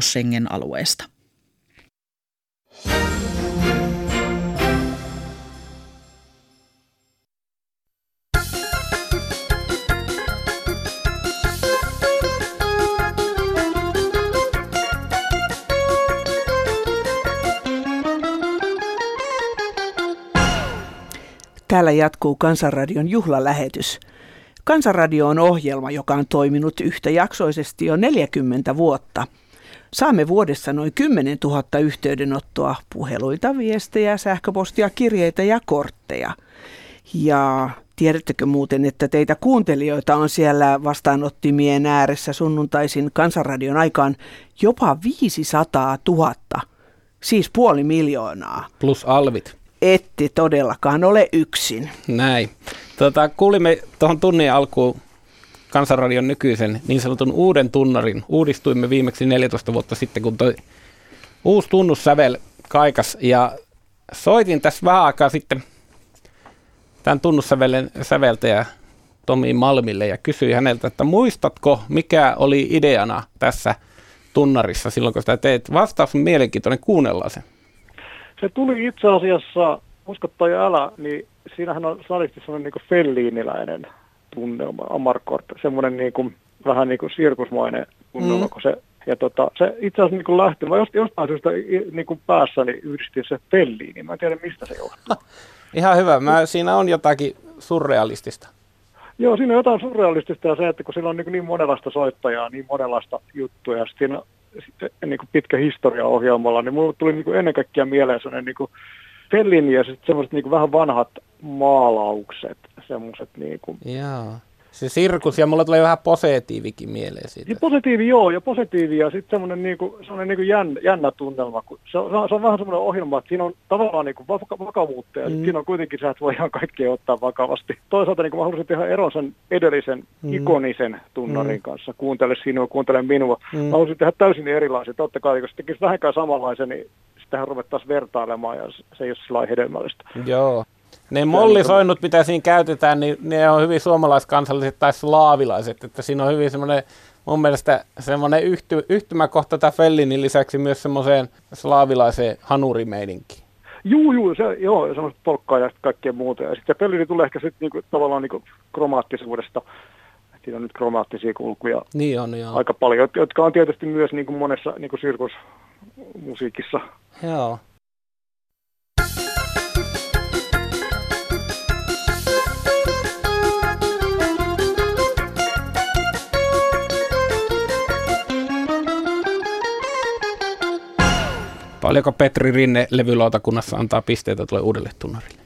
Schengen-alueesta. Täällä jatkuu Kansanradion juhlalähetys. Kansanradio on ohjelma, joka on toiminut yhtäjaksoisesti jo 40 vuotta. Saamme vuodessa noin 10 000 yhteydenottoa, puheluita, viestejä, sähköpostia, kirjeitä ja kortteja. Ja tiedättekö muuten, että teitä kuuntelijoita on siellä vastaanottimien ääressä sunnuntaisin Kansanradion aikaan jopa 500 000, siis puoli miljoonaa. Plus alvit etti todellakaan ole yksin. Näin. Tota, kuulimme tuohon tunnin alkuun Kansanradion nykyisen niin sanotun uuden tunnarin. Uudistuimme viimeksi 14 vuotta sitten, kun toi uusi tunnussävel kaikas. Ja soitin tässä vähän aikaa sitten tämän tunnussävelen säveltäjä Tomi Malmille ja kysyin häneltä, että muistatko, mikä oli ideana tässä tunnarissa silloin, kun sitä teet? Vastaus on mielenkiintoinen, kuunnellaan se. Se tuli itse asiassa, usko tai älä, niin siinähän on salisti sellainen niin felliiniläinen tunnelma, Amarkort, semmoinen niin kuin, vähän niin kuin sirkusmainen tunnelma, mm. kun se ja tota, se itse asiassa niin lähti, mä jostain syystä niin kuin päässäni yhdistin se Felliini, mä en tiedä mistä se johtuu. Ihan hyvä, mä, siinä on jotakin surrealistista. Joo, siinä on jotain surrealistista ja se, että kun sillä on niin, niin monenlaista soittajaa, niin monenlaista juttuja, ja siinä niin kuin pitkä historia ohjelmalla, niin mulle tuli niin kuin ennen kaikkea mieleen sellainen niin kuin Fellini ja sitten semmoiset niin kuin vähän vanhat maalaukset, semmoiset niin kuin. Jaa. Se sirkus, ja mulla tulee vähän positiivikin mieleen siitä. Ja positiivi, joo, ja positiivi, ja sitten semmoinen, niinku, semmoinen niinku jännä, jännä tunnelma. Kun se, on, se on vähän semmoinen ohjelma, että siinä on tavallaan niinku vaka- vakavuutta, ja mm. siinä on kuitenkin se, että voi ihan kaikkea ottaa vakavasti. Toisaalta niinku mä haluaisin tehdä eron sen edellisen mm. ikonisen tunnarin mm. kanssa. Kuuntele sinua, kuuntele minua. Mm. Mä haluaisin tehdä täysin erilaisen. Totta kai, jos tekisi vähänkään samanlaisen, niin sitähän ruvettaisiin vertailemaan, ja se ei ole sillä hedelmällistä. Joo. Ne mollisoinnut, mitä siinä käytetään, niin ne on hyvin suomalaiskansalliset tai slaavilaiset, että siinä on hyvin semmoinen mun mielestä semmoinen yhty, yhtymäkohta tämä Fellinin lisäksi myös semmoiseen slaavilaiseen hanurimeininkiin. Juu, juu, se, joo, ja semmoista polkkaa ja kaikkea muuta. Ja sitten Fellini tulee ehkä sitten niinku, tavallaan niinku kromaattisuudesta. Siinä on nyt kromaattisia kulkuja niin on, joo. aika paljon, jotka on tietysti myös niinku monessa niinku sirkusmusiikissa. Joo. Paljonko Petri Rinne levylautakunnassa antaa pisteitä tulee uudelle tunnarille?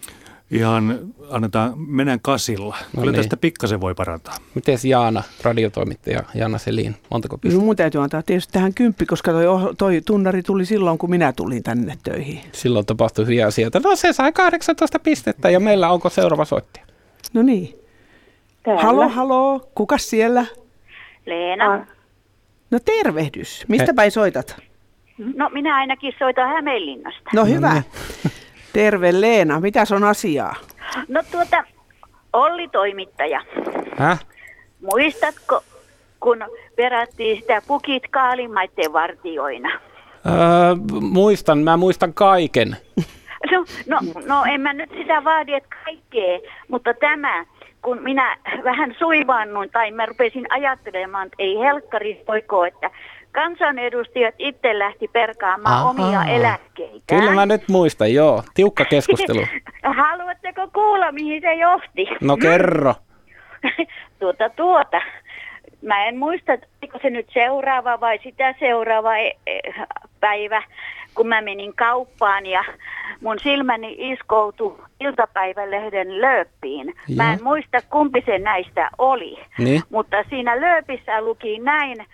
Ihan annetaan, mennään kasilla. No Kyllä niin. tästä pikkasen voi parantaa. Miten Jaana, radiotoimittaja Jaana Selin, montako pistettä? No, mun täytyy antaa tietysti tähän kymppi, koska toi, toi tunnari tuli silloin, kun minä tulin tänne töihin. Silloin tapahtui hyviä asioita. No se sai 18 pistettä ja meillä onko seuraava soittaja? No niin. Täällä. Halo, halo. Kukas siellä? Leena. No tervehdys. Mistä päin soitat? No minä ainakin soitan Hämeenlinnasta. No hyvä. No niin. Terve Leena, mitäs on asiaa? No tuota, Olli toimittaja. Häh? Muistatko, kun perättiin sitä pukit kaalimaiden vartioina? Öö, muistan, mä muistan kaiken. No, no, no en mä nyt sitä vaadi, että kaikkea, mutta tämä, kun minä vähän suivaannuin tai mä rupesin ajattelemaan, että ei helkkari poiko, että kansanedustajat itse lähti perkaamaan Aha. omia eläkkeitä. Kyllä mä nyt muistan, joo. Tiukka keskustelu. Haluatteko kuulla, mihin se johti? No kerro. tuota, tuota. Mä en muista, oliko se nyt seuraava vai sitä seuraava e- e- päivä, kun mä menin kauppaan ja mun silmäni iskoutui iltapäivälehden lööppiin. Mä en muista, kumpi se näistä oli, niin? mutta siinä lööpissä luki näin,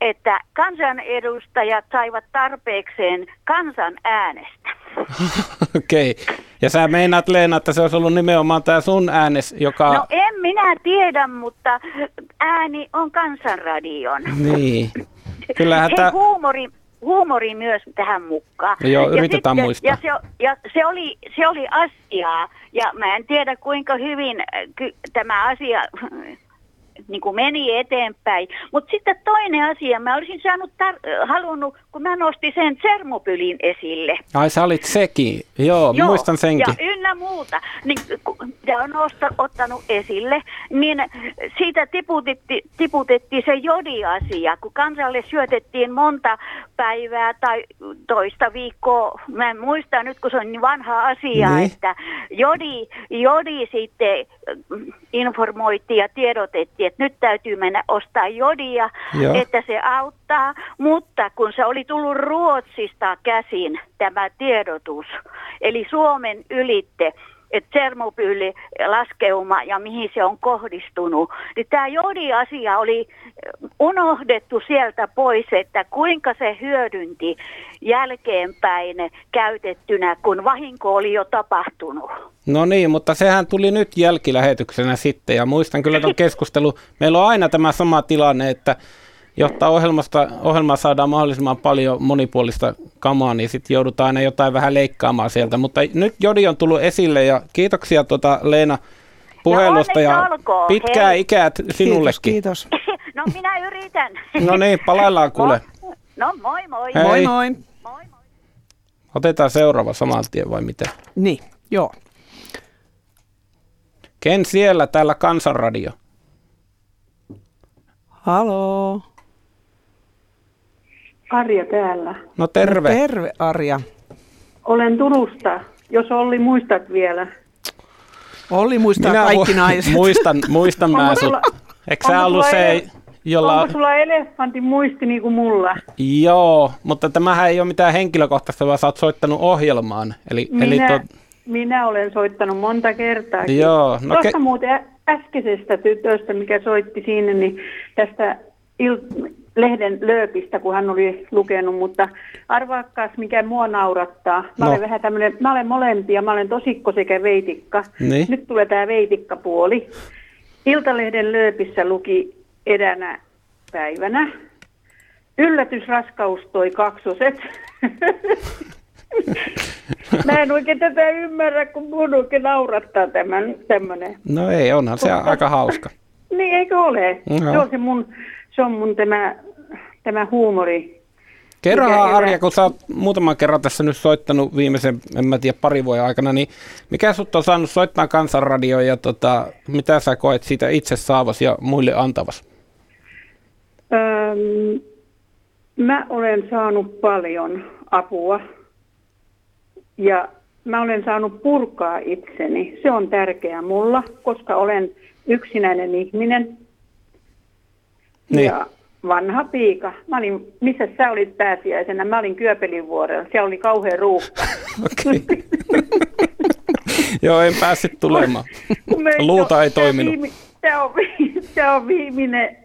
että kansanedustajat saivat tarpeekseen kansan äänestä. Okei. Okay. Ja sä meinaat Leena, että se olisi ollut nimenomaan tämä sun äänes, joka... No en minä tiedä, mutta ääni on kansanradion. Niin. Kyllähän tämä... huumori, huumori myös tähän mukaan. Joo, yritetään ja muistaa. Ja, se, ja se, oli, se oli asiaa, ja mä en tiedä kuinka hyvin ky, tämä asia niin kuin meni eteenpäin. Mutta sitten toinen asia, mä olisin saanut tar- halunnut, kun mä nostin sen Tsermopylin esille. Ai sä olit sekin, joo, joo muistan senkin. Ja ynnä muuta, niin kun on ottanut esille, niin siitä tiputettiin, tiputettiin se jodiasia, kun kansalle syötettiin monta päivää tai toista viikkoa, mä en muista nyt, kun se on niin vanha asia, niin. että jodi, jodi sitten informoitiin ja tiedotettiin, että nyt täytyy mennä ostaa jodia, Joo. että se auttaa. Mutta kun se oli tullut Ruotsista käsin tämä tiedotus, eli Suomen ylitte, että Tsernobyli laskeuma ja mihin se on kohdistunut. Niin tämä jodiasia oli unohdettu sieltä pois, että kuinka se hyödynti jälkeenpäin käytettynä, kun vahinko oli jo tapahtunut. No niin, mutta sehän tuli nyt jälkilähetyksenä sitten ja muistan kyllä tuon keskustelu. Meillä on aina tämä sama tilanne, että jotta ohjelmasta, ohjelmaa saadaan mahdollisimman paljon monipuolista kamaa, niin sitten joudutaan aina jotain vähän leikkaamaan sieltä. Mutta nyt Jodi on tullut esille ja kiitoksia tuota Leena puhelusta ja, ja pitkää Hei. ikää sinullekin. Kiitos, kiitos. No minä yritän. No niin, palaillaan kuule. No moi moi. Hei. Moi moi. moi, moi. Otetaan seuraava saman tien vai mitä? Niin, joo. Ken siellä täällä Kansanradio? Halo. Arja täällä. No terve. No terve Arja. Olen Turusta, jos Olli muistat vielä. Olli muistaa Minä kaikki naiset. Muistan, muistan mä sut. Eikö sä ollut se, ele- jolla... Onko sulla elefantin muisti niin kuin mulla? Joo, mutta tämähän ei ole mitään henkilökohtaista, vaan sä oot soittanut ohjelmaan. Eli, minä, eli to... minä olen soittanut monta kertaa. Joo. No Tuosta ke... muuten äskeisestä tytöstä, mikä soitti siinä, niin tästä il- lehden lööpistä, kun hän oli lukenut, mutta arvaakkaas, mikä mua naurattaa. Mä no. olen vähän tämmönen, mä olen molempia, mä olen tosikko sekä veitikka. Niin. Nyt tulee tämä veitikkapuoli. Iltalehden lööpissä luki edänä päivänä. Yllätysraskaus toi kaksoset. Mä en oikein tätä ymmärrä, kun mun oikein naurattaa tämän tämmönen. No ei, onhan se aika hauska. Niin, eikö ole? No. Se on se mun, se on mun tämä, tämä huumori. Kerrohan Arja, kun sä oot muutaman kerran tässä nyt soittanut viimeisen, en mä tiedä, pari vuoden aikana, niin mikä sut on saanut soittaa kansanradioon ja tota, mitä sä koet siitä itse saavas ja muille antavas? Öm, mä olen saanut paljon apua ja mä olen saanut purkaa itseni. Se on tärkeää mulla, koska olen yksinäinen ihminen niin. ja vanha piika. Mä olin, missä sä olit pääsiäisenä? Mä olin Kyöpelin vuorella. Siellä oli kauhean ruuhka. Okei. Joo, en päässyt tulemaan. Luuta ei toiminut. Viime, tämä on, tämä on viimeinen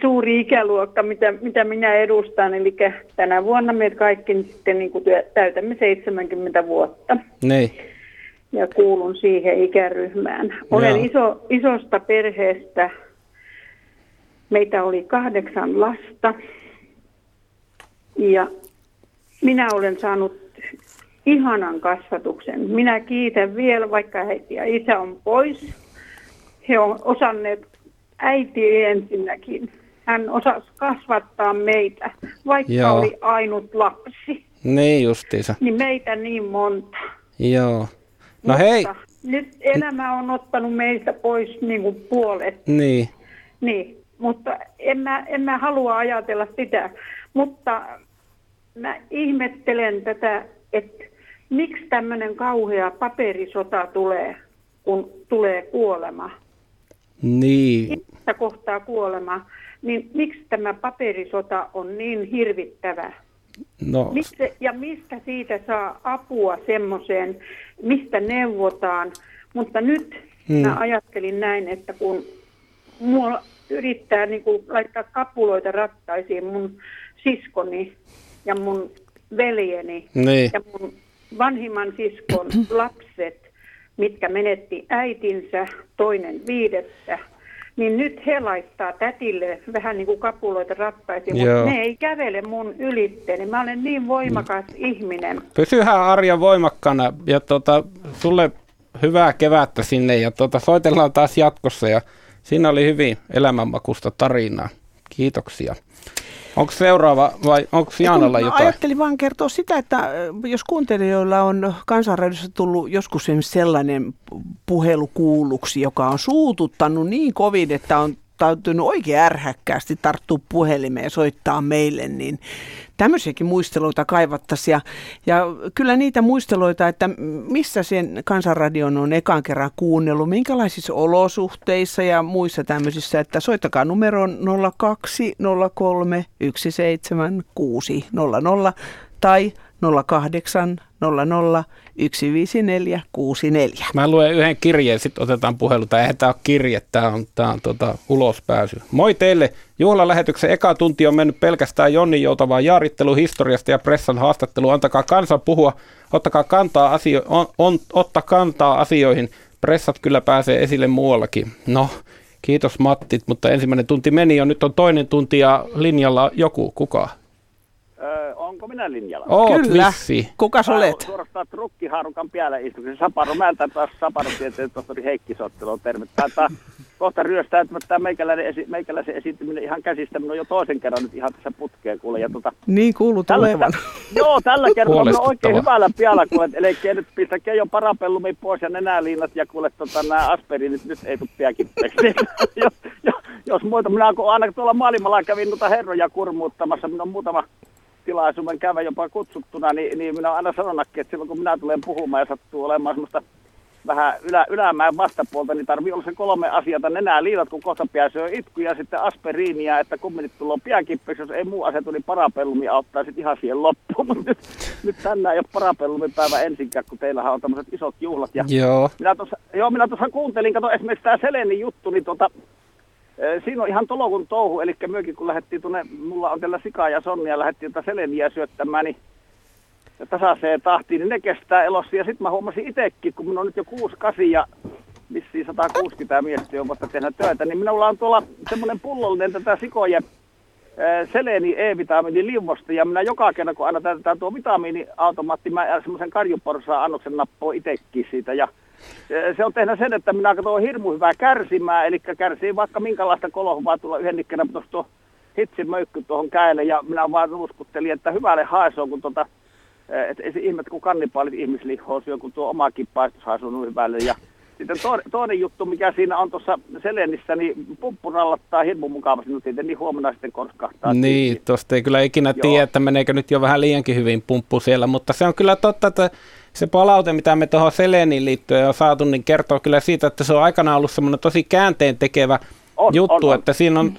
suuri ikäluokka, mitä, mitä minä edustan. Eli tänä vuonna me kaikki sitten niin kuin täytämme 70 vuotta. Niin. Ja kuulun siihen ikäryhmään. Olen iso, isosta perheestä. Meitä oli kahdeksan lasta. Ja minä olen saanut ihanan kasvatuksen. Minä kiitän vielä, vaikka äiti ja isä on pois he on osanneet äiti ensinnäkin. Hän osasi kasvattaa meitä, vaikka Joo. oli ainut lapsi. Niin justiinsa. Niin meitä niin monta. Joo. No Mutta hei. Nyt elämä on ottanut meistä pois niin kuin puolet. Niin. Niin, mutta en mä, en mä halua ajatella sitä. Mutta mä ihmettelen tätä, että miksi tämmöinen kauhea paperisota tulee, kun tulee kuolema. Niin. Mistä kohtaa kuolema, niin miksi tämä paperisota on niin hirvittävä? No. Mistä, ja mistä siitä saa apua semmoiseen, mistä neuvotaan. Mutta nyt hmm. mä ajattelin näin, että kun mua yrittää niin kuin laittaa kapuloita rattaisiin mun siskoni ja mun veljeni niin. ja mun vanhimman siskon lapset, mitkä menetti äitinsä, toinen viidettä, niin nyt he laittaa tätille vähän niin kuin kapuloita rattaisiin, mutta ne ei kävele mun ylitteeni. Mä olen niin voimakas mm. ihminen. Pysyhän Arja voimakkana ja tota, sulle hyvää kevättä sinne ja tota, soitellaan taas jatkossa ja Siinä oli hyvin elämänmakusta tarinaa. Kiitoksia. Onko seuraava vai onko Jaanalla jotain? Ajattelin vaan kertoa sitä, että jos kuuntelijoilla on kansanradiossa tullut joskus sellainen puhelu kuulluksi, joka on suututtanut niin kovin, että on täytynyt oikein ärhäkkäästi tarttua puhelimeen ja soittaa meille, niin tämmöisiäkin muisteluita kaivattaisiin. Ja, ja kyllä niitä muisteluita, että missä sen kansanradion on ekan kerran kuunnellut, minkälaisissa olosuhteissa ja muissa tämmöisissä, että soittakaa numeroon 0203 17600 tai 08 00 15464. Mä luen yhden kirjeen, sitten otetaan puhelu. Tai eihän tämä ole kirje, tämä on, tää on tota, ulospääsy. Moi teille. Juhlalähetyksen eka tunti on mennyt pelkästään Jonni joutavaan jaarittelu historiasta ja pressan haastattelu. Antakaa kansan puhua, ottakaa kantaa, asio- on, on, otta kantaa asioihin. Pressat kyllä pääsee esille muuallakin. No, kiitos Mattit, mutta ensimmäinen tunti meni jo. Nyt on toinen tunti ja linjalla joku. Kuka? Onko minä linjalla? Oot Kyllä. Vissi. Kuka sä olet? Suorastaan trukkihaarukan päällä istuksen Saparo. Määltä taas Saparotieteen tohtori Heikki Sottelo. Terve. Taitaa kohta ryöstäytymättä meikäläinen, esi- meikäläisen esiintyminen ihan käsistä. Minun on jo toisen kerran nyt ihan tässä putkeen kuule. Ja tota, niin kuuluu tulevan. joo, tällä kertaa on oikein hyvällä pialla kuule. Eli nyt pistä Keijo parapellumi pois ja nenäliinat ja kuule tota, nämä aspiriinit nyt ei tule piäkippeeksi. jos, jos, jos muita, minä kun aina tuolla maailmalla kävin noita herroja kurmuuttamassa, minä on muutama tilaisuuden käydä jopa kutsuttuna, niin, niin minä olen aina sanonutkin, että silloin kun minä tulen puhumaan ja sattuu olemaan semmoista vähän ylä, ylämään vastapuolta, niin tarvii olla se kolme asiaa. Nenää liilat, kun kohta pääsee itku ja sitten aspiriinia, että kumminit tulee piankippeksi, jos ei muu asia tuli parapellumi auttaa sitten ihan siihen loppuun. Mutta nyt, nyt tänään ei ole parapellumipäivä ensinkään, kun teillähän on tämmöiset isot juhlat. Ja joo. Minä tuossa, joo, minä tuossa kuuntelin, kato esimerkiksi tämä Selenin juttu, niin tota, Siinä on ihan tolokun touhu, eli myökin kun lähdettiin tuonne, mulla on tällä Sika ja Sonnia, lähdettiin tätä Seleniä syöttämään, niin tasaiseen tahtiin, niin ne kestää elossa. Ja sitten mä huomasin itsekin, kun minä on nyt jo 6-8 ja vissiin 160 miestä on vasta tehdä töitä, niin minulla on tuolla semmoinen pullollinen tätä sikojen seleni E-vitamiini liuvosta ja minä joka kerran kun aina täytetään tuo vitamiiniautomaatti, mä semmoisen karjuporsaan annoksen nappoon itsekin siitä ja se on tehnyt sen, että minä katson hirmu hyvää kärsimää, eli kärsii vaikka minkälaista kolohvaa tulla yhden ikkenä tuosta hitsin möykky tuohon käelle, ja minä vaan uskuttelin, että hyvälle haisoo, kun tuota, et ei se ihme, kun kannipaalit ihmislihoa syö, kun tuo omakin paistus haisoo noin hyvälle. Ja sitten toinen juttu, mikä siinä on tuossa Selenissä, niin pumppu rallattaa hirmu mukavasti, mutta no niin huomenna sitten korskahtaa. Niin, tuosta ei kyllä ikinä Joo. tiedä, että meneekö nyt jo vähän liiankin hyvin pumppu siellä, mutta se on kyllä totta, että se palaute, mitä me tuohon Seleniin liittyen on saatu, niin kertoo kyllä siitä, että se on aikanaan ollut semmoinen tosi käänteen tekevä on, juttu, on, on. että siinä on,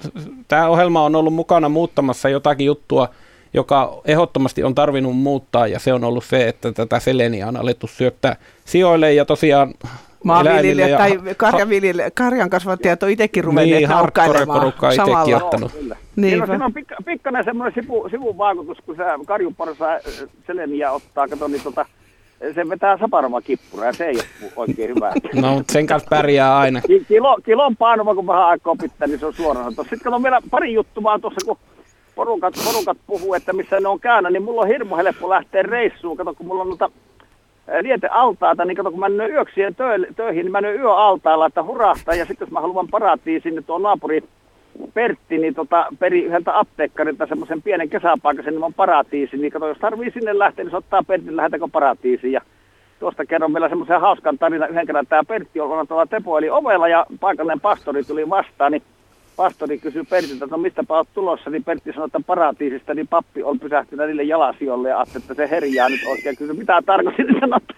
tämä ohjelma on ollut mukana muuttamassa jotakin juttua, joka ehdottomasti on tarvinnut muuttaa, ja se on ollut se, että tätä Seleniä on alettu syöttää sijoille, ja tosiaan Maanviljelijät ja, tai karjanviljelijät, karjan kasvattajat on itsekin ruvenneet niin, porukka itsekin ottanut. Niin, siinä on pikka, pikkainen semmoinen sivu, sivuvaikutus, kun se karjuporsa seleniä ottaa, kato, niin tota, se vetää saparoma kippura ja se ei ole oikein hyvä. No, mutta sen kanssa pärjää aina. Kilo, kilon painuma, kun vähän aikaa pitää, niin se on suorana. Sitten on vielä pari juttua vaan tuossa, kun porukat, porukat puhuu, että missä ne on käynyt, niin mulla on hirmu helppo lähteä reissuun. Kato, kun mulla on noita lietealtaita, niin kato, kun mä menen yöksien töihin, niin mä menen yöaltailla, että hurahtaa. Ja sitten jos mä haluan paratiin sinne tuon naapuri Pertti niin tota, peri yhdeltä apteekkarilta semmoisen pienen kesäpaikan, sen nimen paratiisi, niin kato, jos tarvii sinne lähteä, niin se ottaa Pertin, lähdetäänkö paratiisiin. Ja tuosta kerron vielä semmoisen hauskan tarina. Yhden kerran tämä Pertti on tuolla Tepo eli ovella ja paikallinen pastori tuli vastaan, niin pastori kysyi Pertiltä, että no mistä olet tulossa, niin Pertti sanoi, että paratiisista, niin pappi on pysähtynyt niille jalasijolle ja että se herjaa nyt oikein. Kysyi, mitä tarkoitin, niin sanoi, että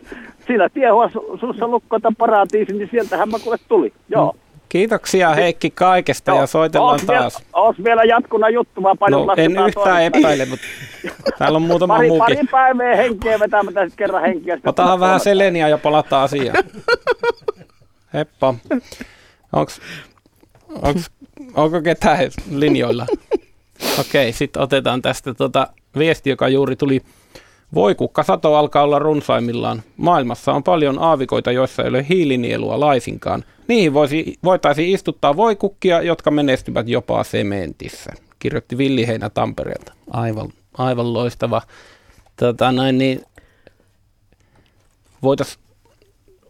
siinä tiehua suussa lukkoita paratiisi, niin sieltähän mä kuule tuli. Joo. Mm. Kiitoksia Heikki kaikesta Joo. ja soitellaan oos taas. Vielä, oos vielä jatkuna juttu, vaan paljon no, en yhtään toinen. epäile, mutta täällä on muutama pari, muukin. Pari päivää henkeä vetämättä sitten kerran henkeä. Otahan vähän seleniä ja palataan asiaan. Heppa. Onks, onks, onko ketään linjoilla? Okei, okay, sitten otetaan tästä tuota viesti, joka juuri tuli Voikukkasato alkaa olla runsaimmillaan. Maailmassa on paljon aavikoita, joissa ei ole hiilinielua laisinkaan. Niihin voisi, voitaisiin istuttaa voikukkia, jotka menestyvät jopa sementissä, kirjoitti Villi Heinä Tampereelta. Aivan, aivan loistava. Tota, näin, niin voitaisiin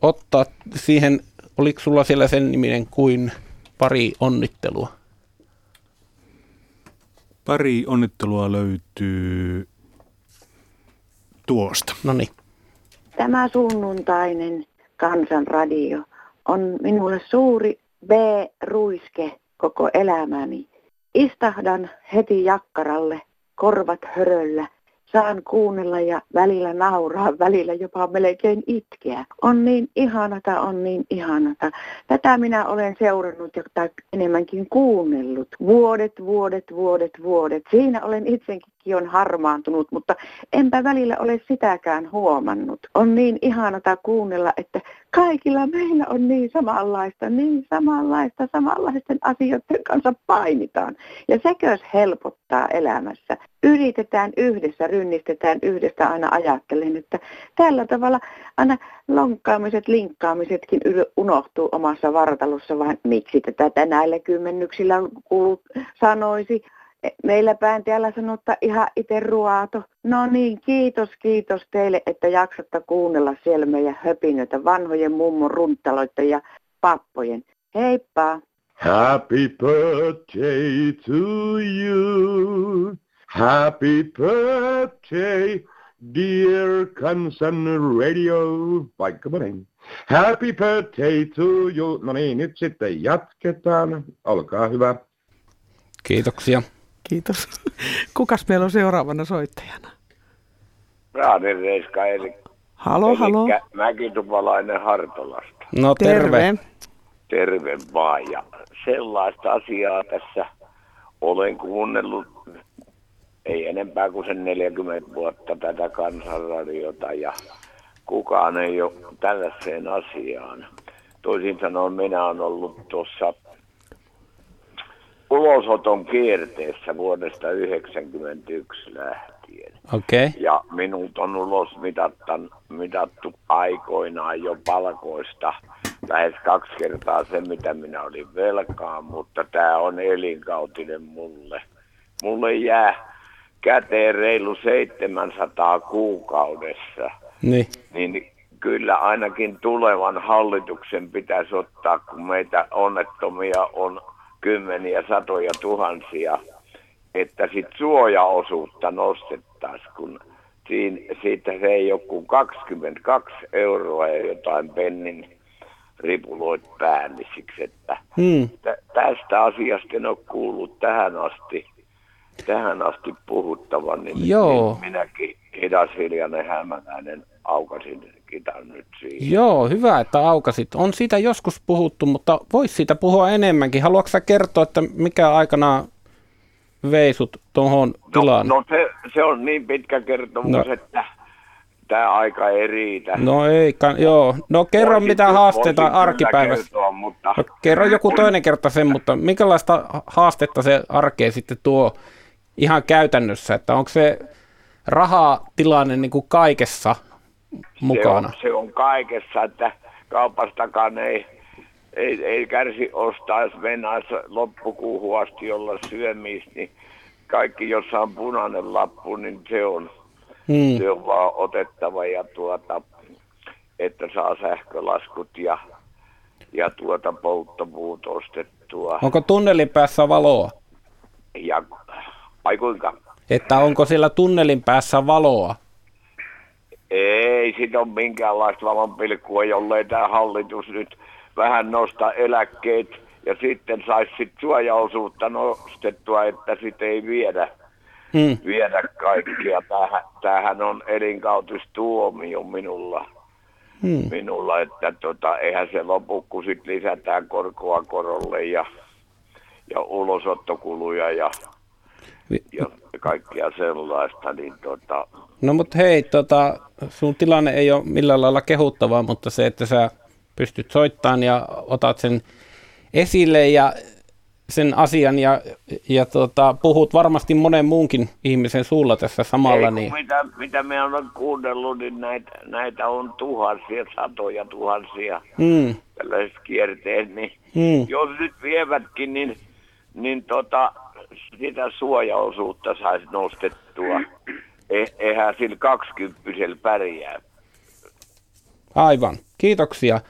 ottaa siihen, oliko sulla siellä sen niminen kuin pari onnittelua? Pari onnittelua löytyy tuosta. No niin. Tämä sunnuntainen kansanradio on minulle suuri B-ruiske koko elämäni. Istahdan heti jakkaralle, korvat höröllä – saan kuunnella ja välillä nauraa, välillä jopa melkein itkeä. On niin ihanata, on niin ihanata. Tätä minä olen seurannut ja enemmänkin kuunnellut. Vuodet, vuodet, vuodet, vuodet. Siinä olen itsekin on harmaantunut, mutta enpä välillä ole sitäkään huomannut. On niin ihanata kuunnella, että kaikilla meillä on niin samanlaista, niin samanlaista, samanlaisten asioiden kanssa painitaan. Ja sekös helpottaa elämässä. Yritetään yhdessä, rynnistetään yhdessä aina ajattelen, että tällä tavalla aina lonkkaamiset, linkkaamisetkin unohtuu omassa vartalossa, vaan miksi tätä näillä kymmennyksillä kuulut, sanoisi. Meillä päin täällä sanottaa ihan itse ruoato. No niin, kiitos, kiitos teille, että jaksatte kuunnella siellä meidän höpinöitä, vanhojen mummon runtaloita ja pappojen. Heippa! Happy birthday to you. Happy birthday, dear Kansan Radio. Vaikka monen. Happy birthday to you. No niin, nyt sitten jatketaan. Olkaa hyvä. Kiitoksia. Kiitos. Kukas meillä on seuraavana soittajana? Raanin Reiska eli Halo, halo. Mäkitupalainen Hartolasta. No terve. Terve. Terve vaan. Ja sellaista asiaa tässä olen kuunnellut ei enempää kuin sen 40 vuotta tätä kansanradiota ja kukaan ei ole tällaiseen asiaan. Toisin sanoen minä olen ollut tuossa ulosoton kierteessä vuodesta 1991 lähtien. Okay. Ja minut on ulos mitattan, mitattu aikoinaan jo palkoista lähes kaksi kertaa se, mitä minä olin velkaa, mutta tämä on elinkautinen mulle. Mulle jää käteen reilu 700 kuukaudessa. Niin. Niin kyllä ainakin tulevan hallituksen pitäisi ottaa, kun meitä onnettomia on kymmeniä, satoja tuhansia, että sitten suojaosuutta nostettaisiin, kun siinä, siitä se ei ole kuin 22 euroa ja jotain pennin ripuloit päällisiksi, että Hmm. tä- tästä asiasta en ole kuullut tähän asti, tähän asti puhuttavan, niin Joo. niin minäkin hidas hiljainen hämäläinen aukasin kitan nyt siihen. Joo, hyvä, että aukasit. On siitä joskus puhuttu, mutta voisi siitä puhua enemmänkin. Haluatko sä kertoa, että mikä aikana veisut tuohon tilaan? No, no se, se on niin pitkä kertomus, No. no. että tämä aika ei riitä. No ei, kan- joo. No kerro Voisin mitä haasteita arkipäivässä. kertoa, mutta No, kerro joku toinen kerta sen, mutta minkälaista haastetta se arkeen sitten tuo ihan käytännössä, että onko se rahatilanne niin kuin kaikessa mukana? Se on, se on kaikessa, että kaupastakaan ei, ei, ei kärsi ostaa, jos mennään loppukuuhun asti olla syömistä, niin kaikki, jossa on punainen lappu, niin se on, Hmm. se on vaan otettava ja tuota, että saa sähkölaskut ja, ja tuota polttopuut ostettua. Onko tunnelin päässä valoa? Ja, ai kuinka? Että onko siellä tunnelin päässä valoa? Ei siitä ole minkäänlaista valonpilkkua, jollei tämä hallitus nyt vähän nosta eläkkeet ja sitten saisi sit suojaosuutta nostettua, että sitten ei viedä, Hmm. viedä kaikkia. Tämähän, tämähän on elinkautistuomio minulla, Hmm. minulla että tota, eihän se lopu, kun sitten lisätään korkoa korolle ja, ja ulosottokuluja ja, ja kaikkia sellaista, niin tota, No mutta hei, tota, sun tilanne ei ole millään lailla kehuttavaa, mutta se, että sä pystyt soittamaan ja otat sen esille ja sen asian ja, ja tota, puhut varmasti monen muunkin ihmisen suulla tässä samalla. Ei, Niin, mitä, mitä me olen kuunnellut, niin näitä, näitä on tuhansia, satoja tuhansia mm, tällaiset kierteet, niin mm, jos nyt vievätkin, niin, niin tota, sitä suojaosuutta saisi nostettua. Eh, eihän sillä kaksikymppisellä pärjää. aivan. Kiitoksia.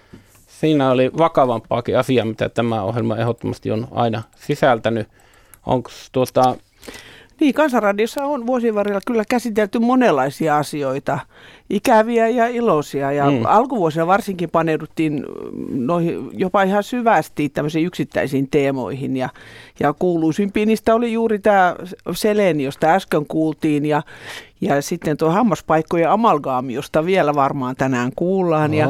siinä oli vakavampaakin asiaa, mitä tämä ohjelma ehdottomasti on aina sisältänyt. Onko tuota... Niin, Kansanradiossa on vuosien varrella kyllä käsitelty monenlaisia asioita ikäviä ja iloisia. Ja mm. alkuvuosina varsinkin paneuduttiin noihin jopa ihan syvästi tämmöisiin yksittäisiin teemoihin. Ja, ja kuuluisimpia niistä oli juuri tämä Seleni, josta äsken kuultiin. Ja, ja sitten tuo hammaspaikkojen amalgaami, josta vielä varmaan tänään kuullaan. Ja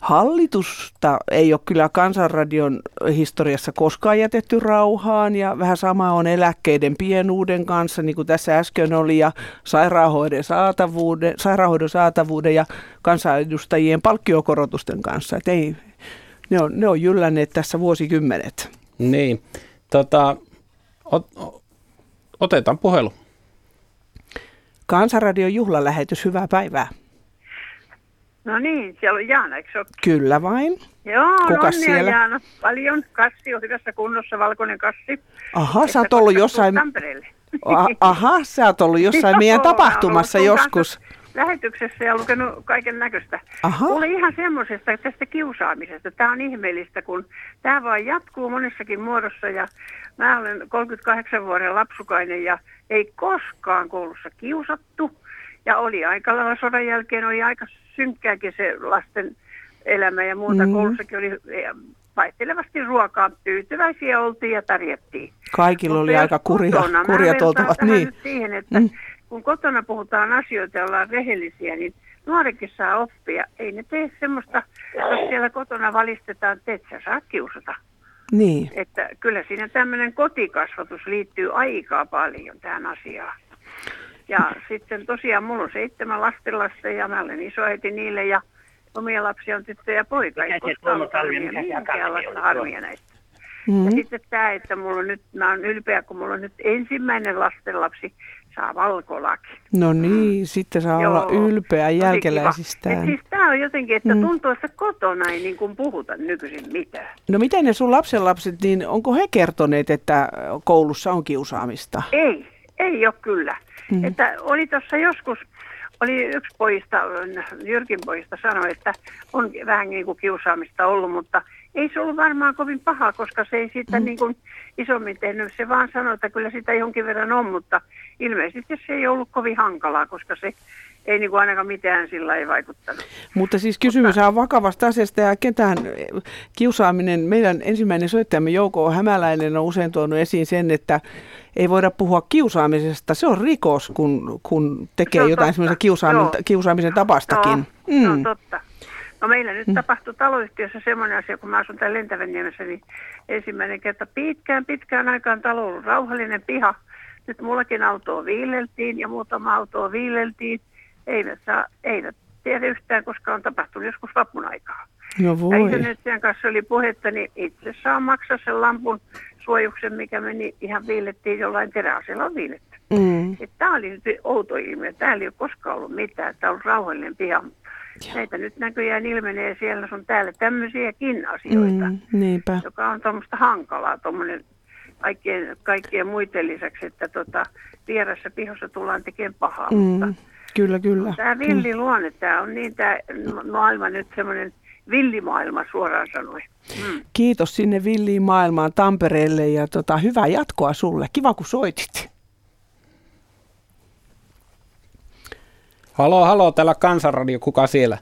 hallitusta ei ole kyllä Kansanradion historiassa koskaan jätetty rauhaan. Ja vähän sama on eläkkeiden pienuuden kanssa, niin kuin tässä äsken oli. Ja sairaanhoidon saatavuuden, sairaanhoidon saatavuuden saatavuuden ja kansanedustajien palkkiokorotusten kanssa. Et ei, ne, on, ne on jyllänneet tässä vuosikymmenet. Niin. Tota, ot, otetaan puhelu. Kansanradion juhlalähetys, hyvää päivää. No niin, siellä on Jaana, eikö ole? Kyllä vain. Joo, no, siellä? Jaana. Paljon. Kassi on hyvässä kunnossa, valkoinen kassi. Aha, sä oot ollut jossain... Tampereelle. Aha, sä oot ollut jossain meidän tapahtumassa joskus lähetyksessä ja lukenut kaiken näköistä. Oli ihan semmoisesta tästä kiusaamisesta. Tämä on ihmeellistä, kun tämä vaan jatkuu monessakin muodossa ja mä olen 38 vuoden lapsukainen ja ei koskaan koulussa kiusattu. Ja oli aika lailla sodan jälkeen, oli aika synkkääkin se lasten elämä ja muuta. Mm. Koulussakin oli vaihtelevasti ruokaa. Tyytyväisiä oltiin ja tarjettiin. Kaikilla Mutta oli aika kurja, kurjat oltavat. Niin. siihen, että mm kun kotona puhutaan asioita ja ollaan rehellisiä, niin nuorekin saa oppia. Ei ne tee semmoista, jos siellä kotona valistetaan, että et sä saa kiusata. Niin. Että kyllä siinä tämmöinen kotikasvatus liittyy aika paljon tähän asiaan. Ja sitten tosiaan mulla on seitsemän lastenlasta ja mä olen isoäiti niille ja omia lapsia on tyttö ja poika. Ei koskaan harmia, minkäänlaista harmia näistä. Mm-hmm. Ja sitten tämä, että mulla on nyt, mä oon ylpeä, kun mulla on nyt ensimmäinen lastenlapsi, saa valkolaki. No niin, sitten saa Joo, olla ylpeä jälkeläisistään. Siis tämä on jotenkin, että mm. tuntuu, että kotona ei niin kuin puhuta nykyisin mitään. No miten ne sun lapsenlapset, niin onko he kertoneet, että koulussa on kiusaamista? Ei, ei ole kyllä. Mm. Että oli tuossa joskus, oli yksi pojista, Jyrkin pojista sanoi, että on vähän niin kuin kiusaamista ollut, mutta ei se ollut varmaan kovin paha, koska se ei siitä mm. niin kuin isommin tehnyt. Se vaan sanoi, että kyllä sitä jonkin verran on, mutta ilmeisesti se ei ollut kovin hankalaa, koska se ei niin kuin ainakaan mitään sillä ei vaikuttanut. Mutta siis kysymys on vakavasta asiasta ja ketään kiusaaminen, meidän ensimmäinen soittajamme Jouko Hämäläinen on usein tuonut esiin sen, että ei voida puhua kiusaamisesta. Se on rikos, kun, kun tekee jotain semmoisen kiusaamisen, kiusaamisen tapastakin. Joo, mm. se on totta. No meillä nyt mm. tapahtui taloyhtiössä semmoinen asia, kun mä asun täällä Lentävänniemessä, niin ensimmäinen kerta pitkään, pitkään aikaan talo ollut rauhallinen piha. Nyt mullakin autoa viileltiin ja muutama autoa viileltiin. Eivät, saa, eivät tiedä yhtään, koska on tapahtunut joskus vapun aikaa. No voi. Ja kanssa oli puhetta, niin itse saa maksaa sen lampun suojuksen, mikä meni ihan viilettiin jollain teräasella on viiletty. Mm. Tämä oli nyt outo ilmiö. Täällä ei ole koskaan ollut mitään. Tämä on rauhallinen piha. Näitä nyt näköjään ilmenee siellä sun täällä tämmöisiäkin asioita, mm, niinpä. joka on tuommoista hankalaa, tuommoinen kaikkien, kaikkien muiden lisäksi, että tota, vieressä pihossa tullaan tekemään pahaa. Mm, mutta kyllä, kyllä. Tämä villiluonne, mm. tämä on niin tämä maailma nyt semmoinen villimaailma suoraan sanoen. Mm. Kiitos sinne villiin maailmaan Tampereelle ja tota, hyvää jatkoa sulle. Kiva kun soitit. Halo, halo, täällä Kansanradio, kuka siellä?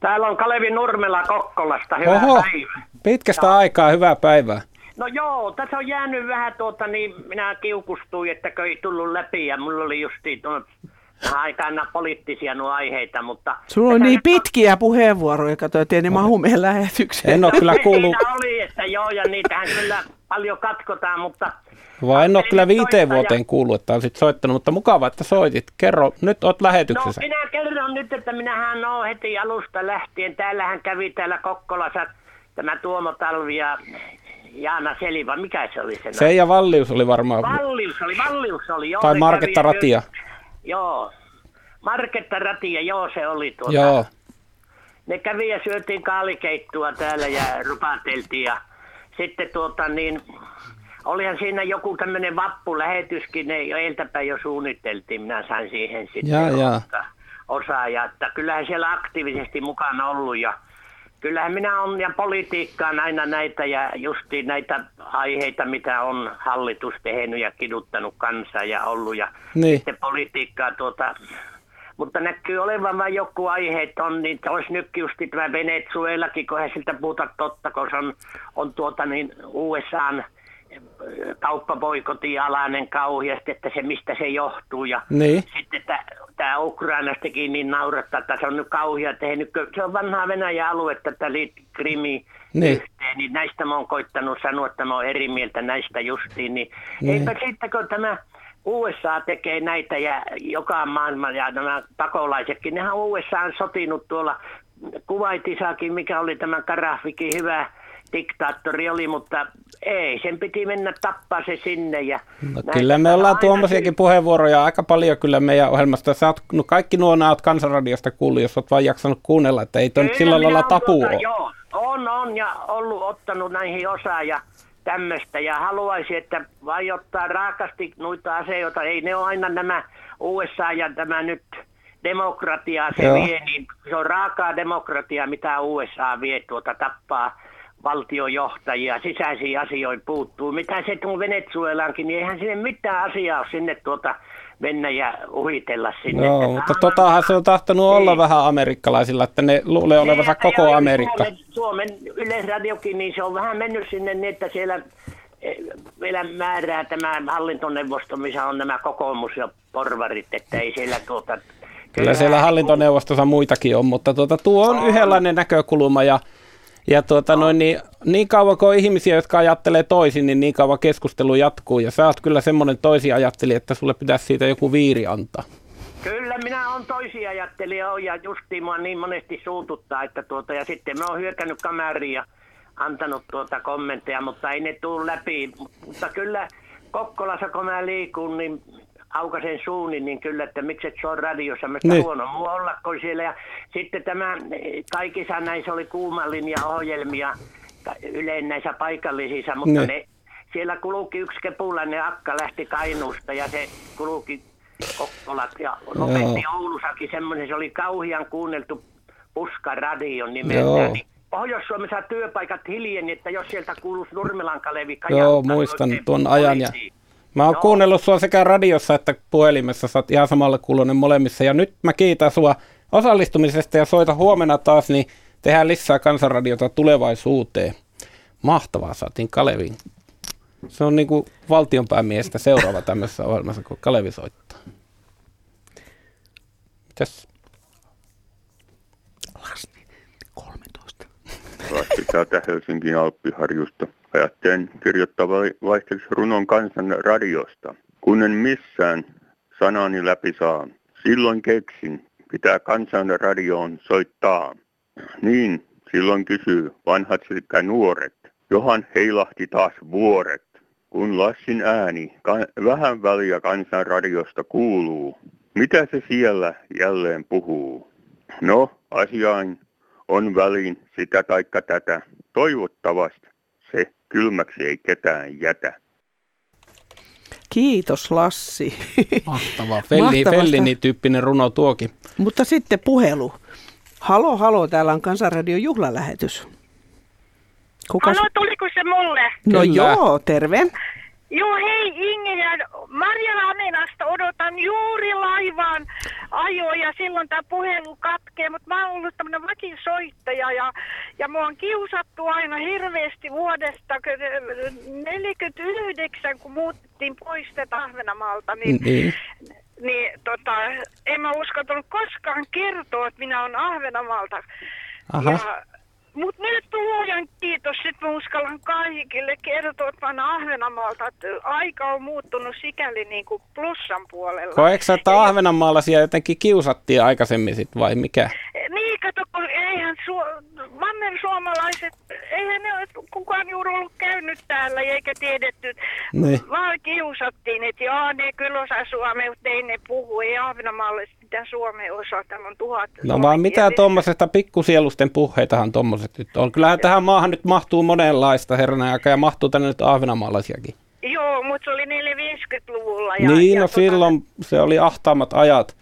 Täällä on Kalevi Nurmela Kokkolasta, hyvää Oho, päivää. pitkästä ja. aikaa, hyvää päivää. No joo, tässä on jäänyt vähän tuota, niin minä kiukustuin, että ei tullut läpi ja mulla oli justiin tuon aikana poliittisia nuo aiheita, mutta... Sulla on niin pitkiä puheenvuoroja, kato, ettei ne mahu meidän lähetykseen. En ole kyllä kuullut... Siinä oli, että joo, ja niitähän kyllä paljon katkotaan, mutta vai en ole kyllä viiteen vuoteen kuullut, että olisit soittanut, mutta mukava, että soitit. Kerro, nyt olet lähetyksessä. No minä kerron nyt, että minähän olen heti alusta lähtien. Täällähän kävi täällä Kokkolassa tämä Tuomo Talvi ja Jaana Seliva. Mikä se oli se? Se ja Vallius oli varmaan. Vallius oli, Vallius oli. Joo, tai Marketta kävi, Ratia. Joo, Marketta Ratia, joo se oli tuota. Joo. Ne kävi ja syötiin kaalikeittua täällä ja rupateltiin ja sitten tuota niin olihan siinä joku tämmöinen vappulähetyskin, ne jo eiltäpäin jo suunniteltiin, minä sain siihen sitten ja, ja. osaa. Ja että kyllähän siellä aktiivisesti mukana ollut ja kyllähän minä on ja politiikkaan aina näitä ja justi näitä aiheita, mitä on hallitus tehnyt ja kiduttanut kansaa ja ollut ja Niin. sitten politiikkaa tuota, mutta näkyy olevan vain joku aihe, että on, niin olisi nyt just tämä Venezuelakin, kun he siltä puhuta totta, kun se on, on tuota niin USAn kauppaboikotin alainen kauheasti, että se mistä se johtuu. Ja Niin. sitten tämä Ukrainastakin niin naurattaa, että se on nyt kauhea tehnyt. Se on vanhaa Venäjän aluetta, että liittyy Krimi Niin. yhteen, niin näistä mä oon koittanut sanoa, että mä oon eri mieltä näistä justiin. Niin, Niin. eipä sitten kun tämä USA tekee näitä ja joka maailma ja nämä pakolaisetkin, nehän USA on sotinut tuolla Kuwaitissakin, mikä oli tämä Karafikin hyvä diktaattori oli, mutta ei, sen piti mennä tappaa se sinne. Ja No, kyllä me ollaan tuommoisiakin puheenvuoroja aika paljon kyllä meidän ohjelmasta. Sä oot, no kaikki nuo oot Kansanradiosta kuullut, jos oot vain jaksanut kuunnella, että ei toi nyt sillä lailla tapu tuota, ole. Joo, on, on ja ollut ottanut näihin osaa ja tämmöistä. Ja haluaisin, että vai ottaa raakasti noita asioita. Ei ne ole aina nämä USA ja tämä nyt demokratiaa se Joo. vie, niin se on raakaa demokratiaa, mitä USA vie tuota tappaa valtiojohtajia, sisäisiin asioihin puuttuu. Mitä se tuon Venezuelaankin, niin eihän sinne mitään asiaa ole sinne tuota mennä ja uhitella sinne. Joo, Että mutta totahan se on tahtonut olla vähän amerikkalaisilla, että ne luulee olevansa Niin, koko Amerikka. Suomen, Suomen yleisradiokin, niin se on vähän mennyt sinne niin, että siellä eh, vielä määrää tämä hallintoneuvosto, missä on nämä kokoomus ja porvarit, että ei siellä tuota... Kyllä siellä hallintoneuvostossa muitakin on, mutta tuota, tuo on yhdenlainen näkökulma ja, ja tuota, noin, niin, niin kauan kuin on ihmisiä, jotka ajattelee toisin, niin niin kauan keskustelu jatkuu. Ja sä oot kyllä semmoinen toisi ajatteli, että sulle pitäisi siitä joku viiri antaa. Kyllä, minä on toisia ajattelija on, ja justiin mua niin monesti suututtaa, että tuota, ja sitten mä oon hyökännyt kamariin ja antanut tuota kommentteja, mutta ei ne tule läpi. Mutta kyllä Kokkolassa, kun mä liikun, niin aukasen suunin, niin kyllä, että miksi et se on radiossa, mä Niin. huono muu olla kuin siellä. Ja sitten tämä, eh, kaikissa näissä oli kuumalinja ohjelmia, ka- yleen näissä paikallisissa, mutta Niin. ne, siellä kulki yksi kepulainen akka lähti Kainuusta ja se kulki Kokkolat ja lopetti Joo. Oulussakin semmoinen, se oli kauhian kuunneltu puskaradio Joo. nimeltään. Niin Pohjois-Suomessa työpaikat hiljeni, että jos sieltä kuuluisi Nurmelan Kalevi Joo, muistan tuon ajan. Ja poliisiin. Mä oon kuunnellut sua sekä radiossa että puhelimessa, sä oot ihan samalla kuulonen molemmissa. Ja nyt mä kiitän sua osallistumisesta ja soita huomenna taas, niin tehdään lisää kansanradiota tulevaisuuteen. Mahtavaa, saatiin Kalevin. Se on niinku valtionpäämiestä seuraava tämmöisessä ohjelmassa, kun Kalevi soittaa. Mitäs? Lassi täältä Helsingin Alppiharjusta. Ajattelen kirjoittaa vai- vaihteeksi runon kansan radiosta. Kun en missään sanani läpi saa, silloin keksin, pitää kansan radioon soittaa. Niin, silloin kysyy vanhat sekä nuoret. Johan heilahti taas vuoret. Kun Lassin ääni ka- vähän väliä kansan radiosta kuuluu, mitä se siellä jälleen puhuu? No, asiain on väliin sitä taikka tätä. Toivottavasti kylmäksi ei ketään jätä. Kiitos Lassi. Mahtavaa. Felli. Fellini-tyyppinen runo tuokin. Mutta sitten puhelu. Halo, halo, täällä on Kansanradion juhlalähetys. Kukas? Halo, tuliko se mulle? No Kyllä. joo, terve. Joo, hei Inge ja Marja Haminasta odotan juuri laivaan ajoa ja silloin tämä puhelu katkee, mutta mä oon ollut tämmöinen vakisoittaja ja, ja mua on kiusattu aina hirveästi vuodesta ky- 49, kun muuttiin pois tätä Ahvenamaalta, niin, Niin. niin tota, en mä uskaltanut koskaan kertoa, että minä olen Ahvenamaalta. Aha. Ja, mutta nyt luojan kiitos, että mä uskallan kaikille kertoa, että mä oon Ahvenanmaalta, että aika on muuttunut sikäli niin kuin plussan puolella. Koeksä, että Ei- ahvenanmaalaisia jotenkin kiusattiin aikaisemmin sit vai mikä? Niin, kato, kun eihän su- mannersuomalaiset, eihän ne ole kukaan juuri ollut käynyt täällä eikä tiedetty. Niin. Vaan kiusattiin, että joo, ne kyllä osaa suomea, mutta ei ne puhu. Ei ahvenanmaalaiset mitä suomea osaa. Täällä on tuhat. No vaan mitä tuommoisesta pikkusielusten puheitahan tuommoiset nyt on. Kyllähän tähän maahan nyt mahtuu monenlaista herran aikaa ja mahtuu tänne nyt ahvenanmaalaisiakin. Joo, mutta se oli 450-luvulla. Ja, niin, ja no tota- silloin se oli ahtaammat ajat.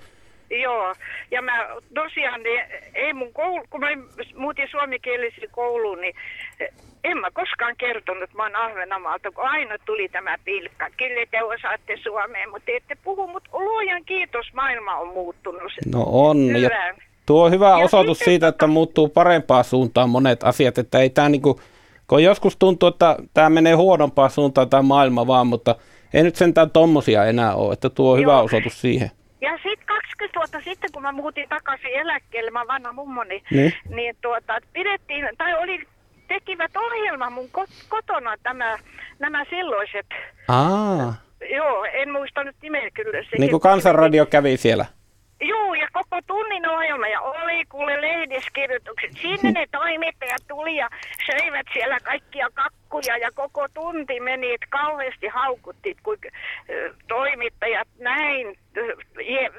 Joo, ja mä tosiaan, niin ei mun koulu, kun mä muutin suomenkielisen kouluun, niin en mä koskaan kertonut, että mä oon Ahvenanmaalta, kun aina tuli tämä pilkka. Kyllä te osaatte suomea, mutta ette puhu, mutta luojan kiitos, maailma on muuttunut. No on, ja tuo on hyvä ja osoitus sitten, siitä, että muuttuu parempaa suuntaan monet asiat, että ei tämä niinku, kun joskus tuntuu, että tämä menee huonompaan suuntaan tämä maailma vaan, mutta ei nyt sentään tommosia enää ole, että tuo on Joo. hyvä osoitus siihen. Ja sitten 20 vuotta sitten, kun mä muutin takaisin eläkkeelle, mä vanha mummoni, niin, niin tuota, pidettiin, tai oli tekivät ohjelman mun kotona tämä, nämä silloiset. Aa. Joo, en muista nyt nimeä kyllä. Niin kuin Kansanradio kävi siellä. Joo, ja koko tunnin ohjelma ja oli kuule lehdiskirjoitukset. Sinne ne toimittajat tuli ja söivät siellä kaikkia kakkuja ja koko tunti meni, että kauheasti haukuttit, kun toimittajat näin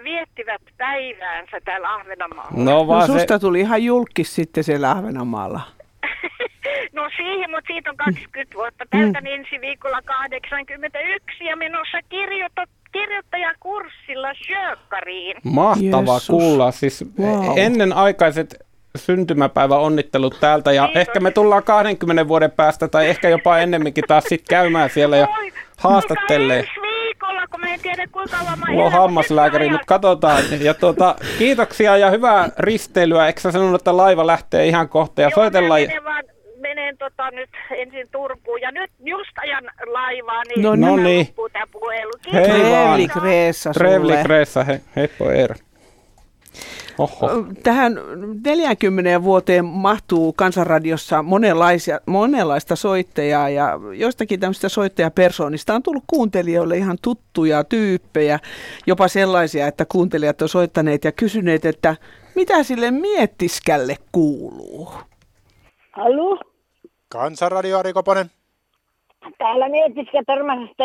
viettivät päiväänsä täällä Ahvenanmaalla. No, vaan no susta se... tuli ihan julkis sitten siellä Ahvenanmaalla. No siihen, mutta siitä on 20 vuotta. Täytän mm. ensi viikolla 81 ja menossa kirjoita, kirjoittajakurssilla Sjökkariin. Mahtava Jeesus. kuulla. Siis wow. ennen aikaiset syntymäpäivä onnittelut täältä ja Kiitos. ehkä me tullaan 20 vuoden päästä tai ehkä jopa ennemminkin taas sitten käymään siellä ja haastattelee. viikolla, kun mä en tiedä kuinka kauan mä Mulla on hammaslääkäri, mutta katsotaan. Ja tuota, kiitoksia ja hyvää risteilyä. Eikö sä sanonut, että laiva lähtee ihan kohta ja Joo, soitellaan? Vaan menen tota nyt ensin Turkuun ja nyt just ajan laivaa, niin no, no niin. tämä puhelu. Hei vaan. Kreessa sulle. Kreessa, he, heppo Eera. Oho. Tähän 40 vuoteen mahtuu Kansanradiossa monenlaisia, monenlaista soittajaa ja joistakin tämmöistä soittajapersoonista on tullut kuuntelijoille ihan tuttuja tyyppejä, jopa sellaisia, että kuuntelijat on soittaneet ja kysyneet, että mitä sille miettiskälle kuuluu. Hallo? Kansanradio Ari Koponen. Täällä mietiskä törmäisestä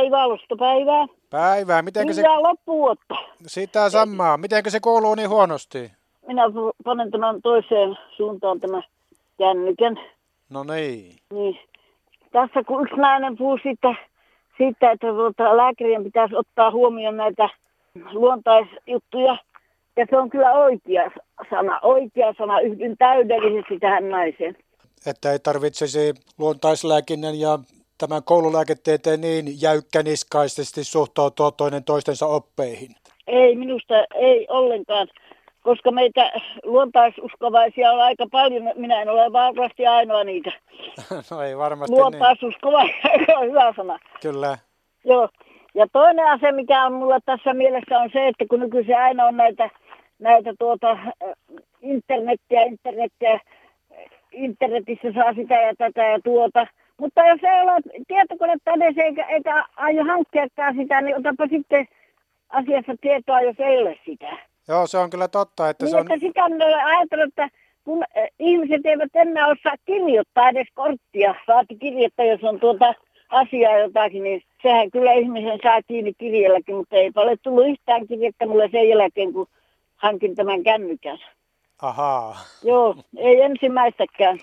päivää. Päivää, miten se... loppuvuotta. Sitä samaa. Miten se kuuluu niin huonosti? Minä panen tämän toiseen suuntaan tämän kännykän. No niin. Niin. Tässä kun yksi nainen puhuu siitä, siitä että tuota, lääkärien pitäisi ottaa huomioon näitä luontaisjuttuja. Ja se on kyllä oikea sana, oikea sana. Yhdyn täydellisesti tähän naiseen että ei tarvitsisi luontaislääkinnän ja tämän koululääketieteen niin jäykkäniskaisesti suhtautua toinen toistensa oppeihin? Ei, minusta ei ollenkaan, koska meitä luontaisuskovaisia on aika paljon. Minä en ole varmasti ainoa niitä. no ei varmasti Luontaisuskovaisia niin. on hyvä sana. Kyllä. Joo. Ja toinen asia, mikä on mulla tässä mielessä on se, että kun nykyisin aina on näitä, näitä tuota, internettiä, internettiä, internetissä saa sitä ja tätä ja tuota. Mutta jos ei ole tietokonetta edes eikä, eikä aio hankkiakaan sitä, niin otapa sitten asiassa tietoa, jos ei ole sitä. Joo, se on kyllä totta. Että niin, se on... että sitä on ajatellut, että kun eh, ihmiset eivät enää osaa kirjoittaa edes korttia, saati kirjoittaa, jos on tuota asiaa jotakin, niin sehän kyllä ihmisen saa kiinni kirjelläkin, mutta ei ole tullut yhtään kirjettä mulle sen jälkeen, kun hankin tämän kännykän. Ahaa. Joo, ei ensimmäistäkään.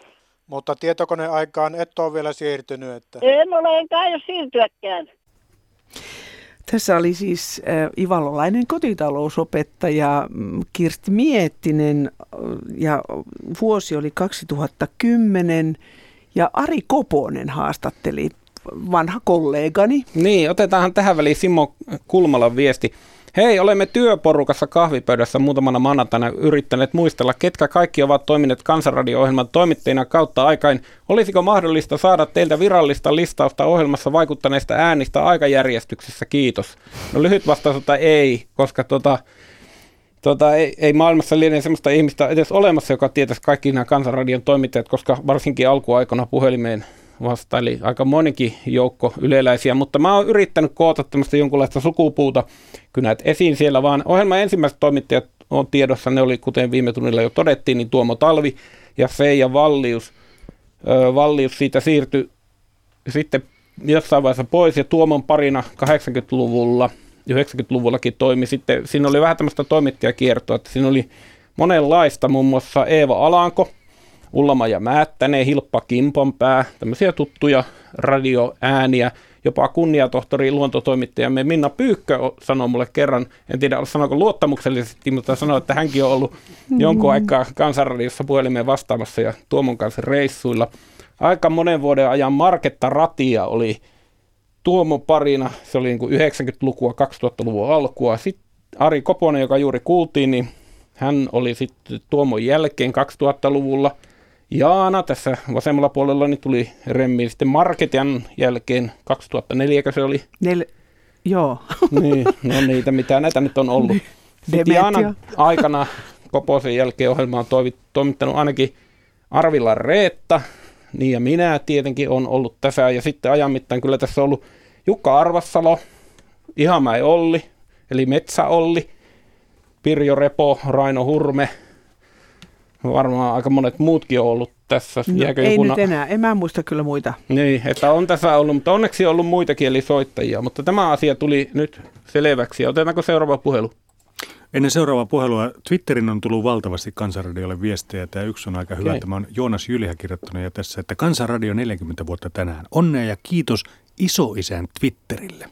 Mutta tietokoneaikaan et ole vielä siirtynyt? Että... En ole, enkä aio siirtyäkään. Tässä oli siis äh, ivalolainen kotitalousopettaja mm, Kirsti Miettinen äh, ja vuosi oli 2010 ja Ari Koponen haastatteli vanha kollegani. Niin, otetaan tähän väliin Simo Kulmalan viesti. Hei, olemme työporukassa kahvipöydässä muutamana maanantaina yrittäneet muistella, ketkä kaikki ovat toimineet Kansanradio-ohjelman toimittajina kautta aikain. Olisiko mahdollista saada teiltä virallista listausta ohjelmassa vaikuttaneista äänistä aikajärjestyksessä? Kiitos. No lyhyt vastaus, että ei, koska tota, tota, ei, ei maailmassa liene sellaista ihmistä edes olemassa, joka tietäisi kaikki nämä Kansanradion toimittajat, koska varsinkin alkuaikana puhelimeen vastaili. Aika monikin joukko yleläisiä, mutta mä oon yrittänyt koota tämmöistä jonkunlaista sukupuuta kynät esiin siellä, vaan ohjelman ensimmäiset toimittajat on tiedossa, ne oli kuten viime tunnilla jo todettiin, niin Tuomo Talvi ja Seija Vallius. Öö, Vallius siitä siirtyi sitten jossain vaiheessa pois ja Tuomon parina 80-luvulla, 90-luvullakin toimi. Sitten, siinä oli vähän tämmöistä toimittajakiertoa, että siinä oli monenlaista, muun muassa Eeva Alanko, Ullama ja Määttänen, Hilppa Kimponpää, tämmöisiä tuttuja radioääniä, jopa kunniatohtori luontotoimittajamme Minna Pyykkö sanoi mulle kerran, en tiedä sanoiko luottamuksellisesti, mutta sanoi, että hänkin on ollut jonkun aikaa kansanradiossa puhelimeen vastaamassa ja Tuomon kanssa reissuilla. Aika monen vuoden ajan Marketta Ratia oli Tuomo parina, se oli niin kuin 90-lukua, 2000-luvun alkua. Sitten Ari Koponen, joka juuri kuultiin, niin hän oli sitten Tuomon jälkeen 2000-luvulla – Jaana tässä vasemmalla puolella niin tuli remmi sitten Marketian jälkeen 2004 se oli. Nel... Joo. niin, no niitä mitä näitä nyt on ollut. Sitten Jaana aikana Koposen jälkeen ohjelma on toimittanut ainakin Arvilla Reetta, niin ja minä tietenkin on ollut tässä. Ja sitten ajan mittaan kyllä tässä on ollut Jukka Arvassalo, Ihamäi Olli, eli Metsä Olli, Pirjo Repo, Raino Hurme – varmaan aika monet muutkin on ollut tässä. No, Jääkö ei jokuna... nyt enää, en mä muista kyllä muita. Niin, että on tässä ollut, mutta onneksi on ollut muitakin eli soittajia, mutta tämä asia tuli nyt selväksi. Otetaanko seuraava puhelu? Ennen seuraavaa puhelua Twitterin on tullut valtavasti Kansanradiolle viestejä. Tämä yksi on aika hyvä. Okay. Tämä on Joonas Jyliä kirjoittanut ja tässä, että Kansanradio 40 vuotta tänään. Onnea ja kiitos isoisän Twitterille.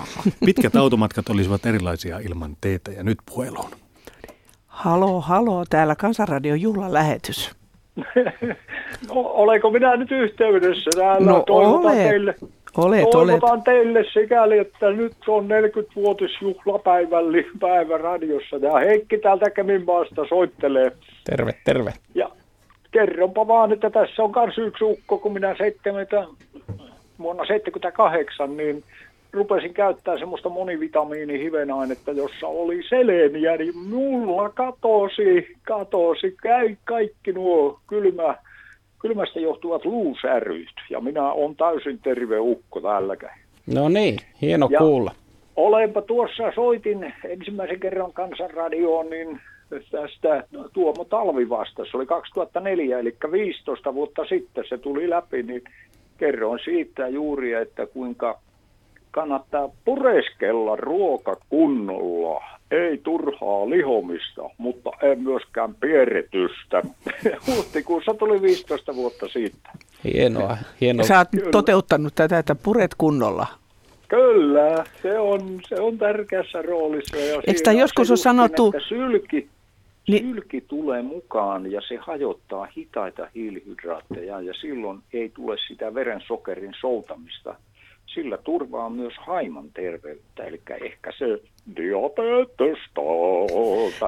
Pitkät automatkat olisivat erilaisia ilman teitä ja nyt puheluun. Halo, halo, täällä Kansanradion juhlalähetys. no, olenko minä nyt yhteydessä täällä? No toivotan olet. teille, olet, toivotan olet. teille sikäli, että nyt on 40-vuotisjuhlapäivän päivä radiossa. Ja Heikki täältä Keminmaasta soittelee. Terve, terve. Ja kerronpa vaan, että tässä on myös yksi ukko, kun minä 70, vuonna 78, niin rupesin käyttää semmoista monivitamiinihivenainetta, jossa oli seleniä, niin mulla katosi, katosi käy kaikki nuo kylmä, kylmästä johtuvat luusäryt. Ja minä on täysin terve ukko tälläkään. No niin, hieno ja kuulla. Olenpa tuossa, soitin ensimmäisen kerran kansanradioon, niin tästä Tuomo Talvivasta. Se oli 2004, eli 15 vuotta sitten se tuli läpi, niin kerroin siitä juuri, että kuinka kannattaa pureskella ruoka kunnolla. Ei turhaa lihomista, mutta ei myöskään pierretystä. Huhtikuussa tuli 15 vuotta siitä. Hienoa, hienoa. Sä oot Kyllä. toteuttanut tätä, että puret kunnolla. Kyllä, se on, se on tärkeässä roolissa. Ja Eikö tämä joskus on sanottu... Sylki, niin. sylki tulee mukaan ja se hajottaa hitaita hiilihydraatteja ja silloin ei tule sitä verensokerin soutamista – sillä turvaa myös haiman terveyttä, eli ehkä se diabetesta.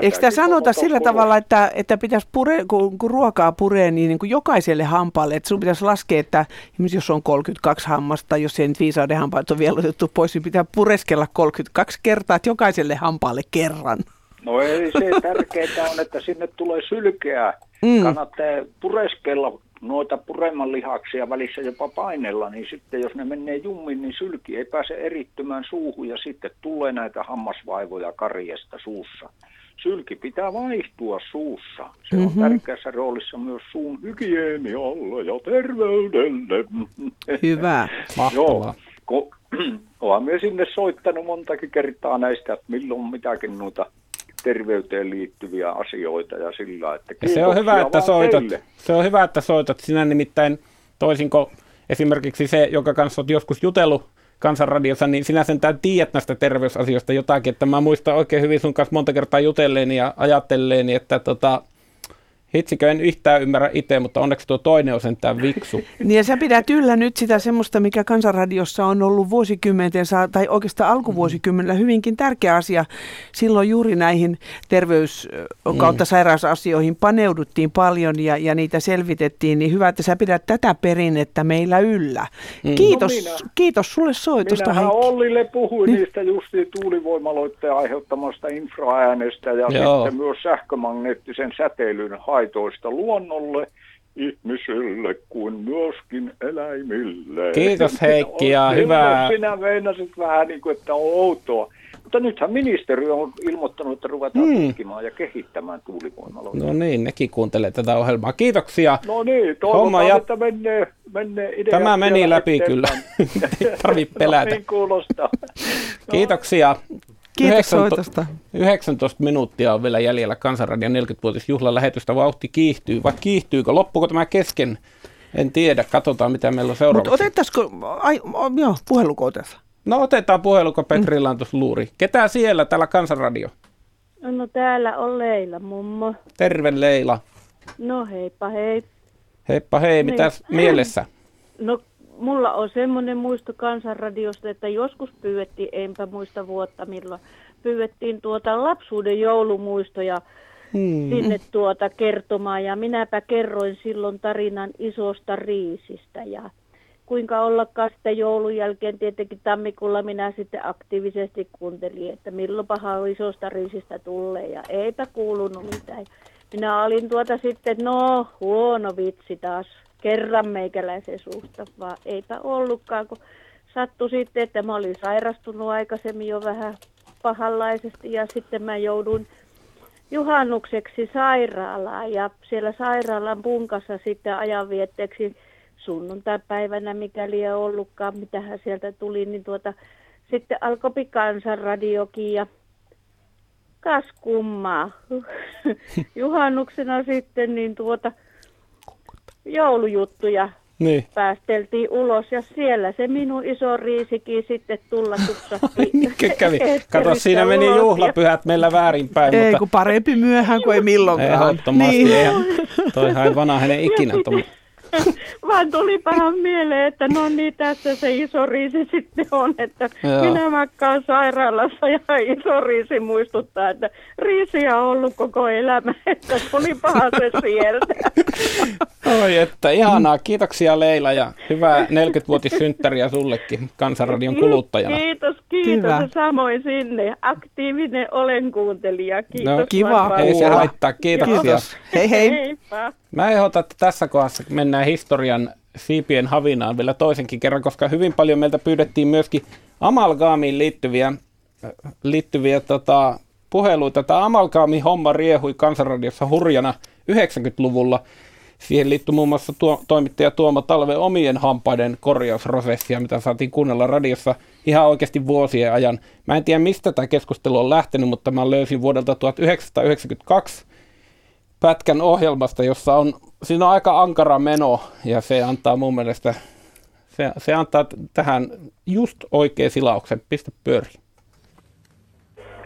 Eikö sitä sanota sillä kolos. tavalla, että, että pitäisi pure, kun, kun ruokaa puree, niin, niin kuin jokaiselle hampaalle, että sun pitäisi laskea, että jos on 32 hammasta, jos ei nyt viisauden hampaat on vielä otettu pois, niin pitää pureskella 32 kertaa, että jokaiselle hampaalle kerran. No ei se tärkeää on, että sinne tulee sylkeä. Mm. Kannattaa pureskella noita puremman lihaksia välissä jopa painella, niin sitten jos ne menee jummin, niin sylki ei pääse erittymään suuhun ja sitten tulee näitä hammasvaivoja karjesta suussa. Sylki pitää vaihtua suussa. Se mm-hmm. on tärkeässä roolissa myös suun hygienialle ja terveydelle. Hyvä. Mahtavaa. Joo, olen myös sinne soittanut montakin kertaa näistä, että milloin mitäkin noita terveyteen liittyviä asioita ja sillä, että ja se on hyvä, että soitat. Teille. Se on hyvä, että soitat. Sinä nimittäin toisinko esimerkiksi se, joka kanssa olet joskus jutellut kansanradiossa, niin sinä sen tiedät näistä terveysasioista jotakin, että mä muistan oikein hyvin sun kanssa monta kertaa jutelleeni ja ajatelleeni, että tota, Hitsikö en yhtään ymmärrä itse, mutta onneksi tuo toinen on sentään viksu. niin ja sä pidät yllä nyt sitä semmoista, mikä kansanradiossa on ollut vuosikymmenten, tai oikeastaan alkuvuosikymmenellä hyvinkin tärkeä asia. Silloin juuri näihin terveys- kautta mm. sairausasioihin paneuduttiin paljon ja, ja niitä selvitettiin, niin hyvä, että sä pidät tätä perinnettä meillä yllä. Mm. Kiitos, no minä, kiitos sulle soitosta, Minähän Heikki. Ollille puhuin niin. niistä justiin tuulivoimaloitteen aiheuttamasta infraäänestä ja Joo. sitten myös sähkömagneettisen säteilyn haitoista haitoista luonnolle, ihmisille kuin myöskin eläimille. Kiitos Heikki ja hyvää. Sinä meinasit vähän niin kuin, että on outoa. Mutta nythän ministeriö on ilmoittanut, että ruvetaan hmm. tutkimaan ja kehittämään tuulivoimaloita. No niin, nekin kuuntelee tätä ohjelmaa. Kiitoksia. No niin, toivotaan, ja... että menee, menee Tämä meni läpi kyllä. Tarvitse pelätä. no niin kuulostaa. Kiitoksia. Kiitos 19, 19 minuuttia on vielä jäljellä Kansanradion 40-vuotisjuhlan lähetystä. Vauhti kiihtyy, vai kiihtyykö? Loppuuko tämä kesken? En tiedä, katsotaan mitä meillä on seuraavaksi. Mutta otettaisiko, ai, joo, puheluko tässä? No otetaan puhelu, kun Petrillä on tuossa luuri. Ketä siellä täällä Kansanradio? No täällä on Leila mummo. Terve Leila. No heippa hei. Heippa hei, niin. mitäs mielessä? No mulla on semmoinen muisto Kansanradiosta, että joskus pyydettiin, enpä muista vuotta milloin, pyydettiin tuota lapsuuden joulumuistoja hmm. sinne tuota kertomaan ja minäpä kerroin silloin tarinan isosta riisistä ja kuinka ollakaan sitten joulun jälkeen tietenkin tammikuulla minä sitten aktiivisesti kuuntelin, että milloinpahan isosta riisistä tulee ja eipä kuulunut mitään. Minä olin tuota sitten, no huono vitsi taas, kerran meikäläisen suusta, vaan eipä ollutkaan, kun sattui sitten, että mä olin sairastunut aikaisemmin jo vähän pahanlaisesti ja sitten mä joudun juhannukseksi sairaalaan ja siellä sairaalan punkassa sitten ajanvietteeksi sunnuntai-päivänä, mikäli ei ollutkaan, mitähän sieltä tuli, niin tuota, sitten alkoi kansanradiokin ja kas kummaa. Juhannuksena sitten niin tuota joulujuttuja niin. päästeltiin ulos ja siellä se minun iso riisikin sitten tulla tupsahti. niin kävi. Kato, siinä meni juhlapyhät meillä väärinpäin. Ei, mutta... kun parempi myöhään kuin ei milloinkaan. Ehdottomasti. Niin. Eihän, toihan ei vanha hänen ikinä. Vaan tulipahan mieleen, että no niin, tässä se iso riisi sitten on, että Joo. minä makkaan sairaalassa ja iso riisi muistuttaa, että riisiä on ollut koko elämä, että tulipahan se sieltä. Oi, että ihanaa. Kiitoksia Leila ja hyvää 40-vuotissynttäriä sullekin Kansanradion kuluttajana. Kiitos, kiitos. Hyvä. Samoin sinne. Aktiivinen olen kuuntelija. Kiitos. No, kiva. Ei se haittaa. Kiitoksia. Kiitos. Hei hei. Heippa. Mä ehdotan, että tässä kohdassa mennään historian siipien havinaan vielä toisenkin kerran, koska hyvin paljon meiltä pyydettiin myöskin amalgaamiin liittyviä, liittyviä tota, puheluita. Tämä amalgaami homma riehui kansanradiossa hurjana 90-luvulla. Siihen liittyy muun muassa tuo, toimittaja Tuomo Talve omien hampaiden korjausprosessia, mitä saatiin kuunnella radiossa ihan oikeasti vuosien ajan. Mä en tiedä, mistä tämä keskustelu on lähtenyt, mutta mä löysin vuodelta 1992 pätkän ohjelmasta, jossa on, siinä on aika ankara meno ja se antaa mun mielestä, se, se antaa tähän just oikea silauksen. Pistä pyöri.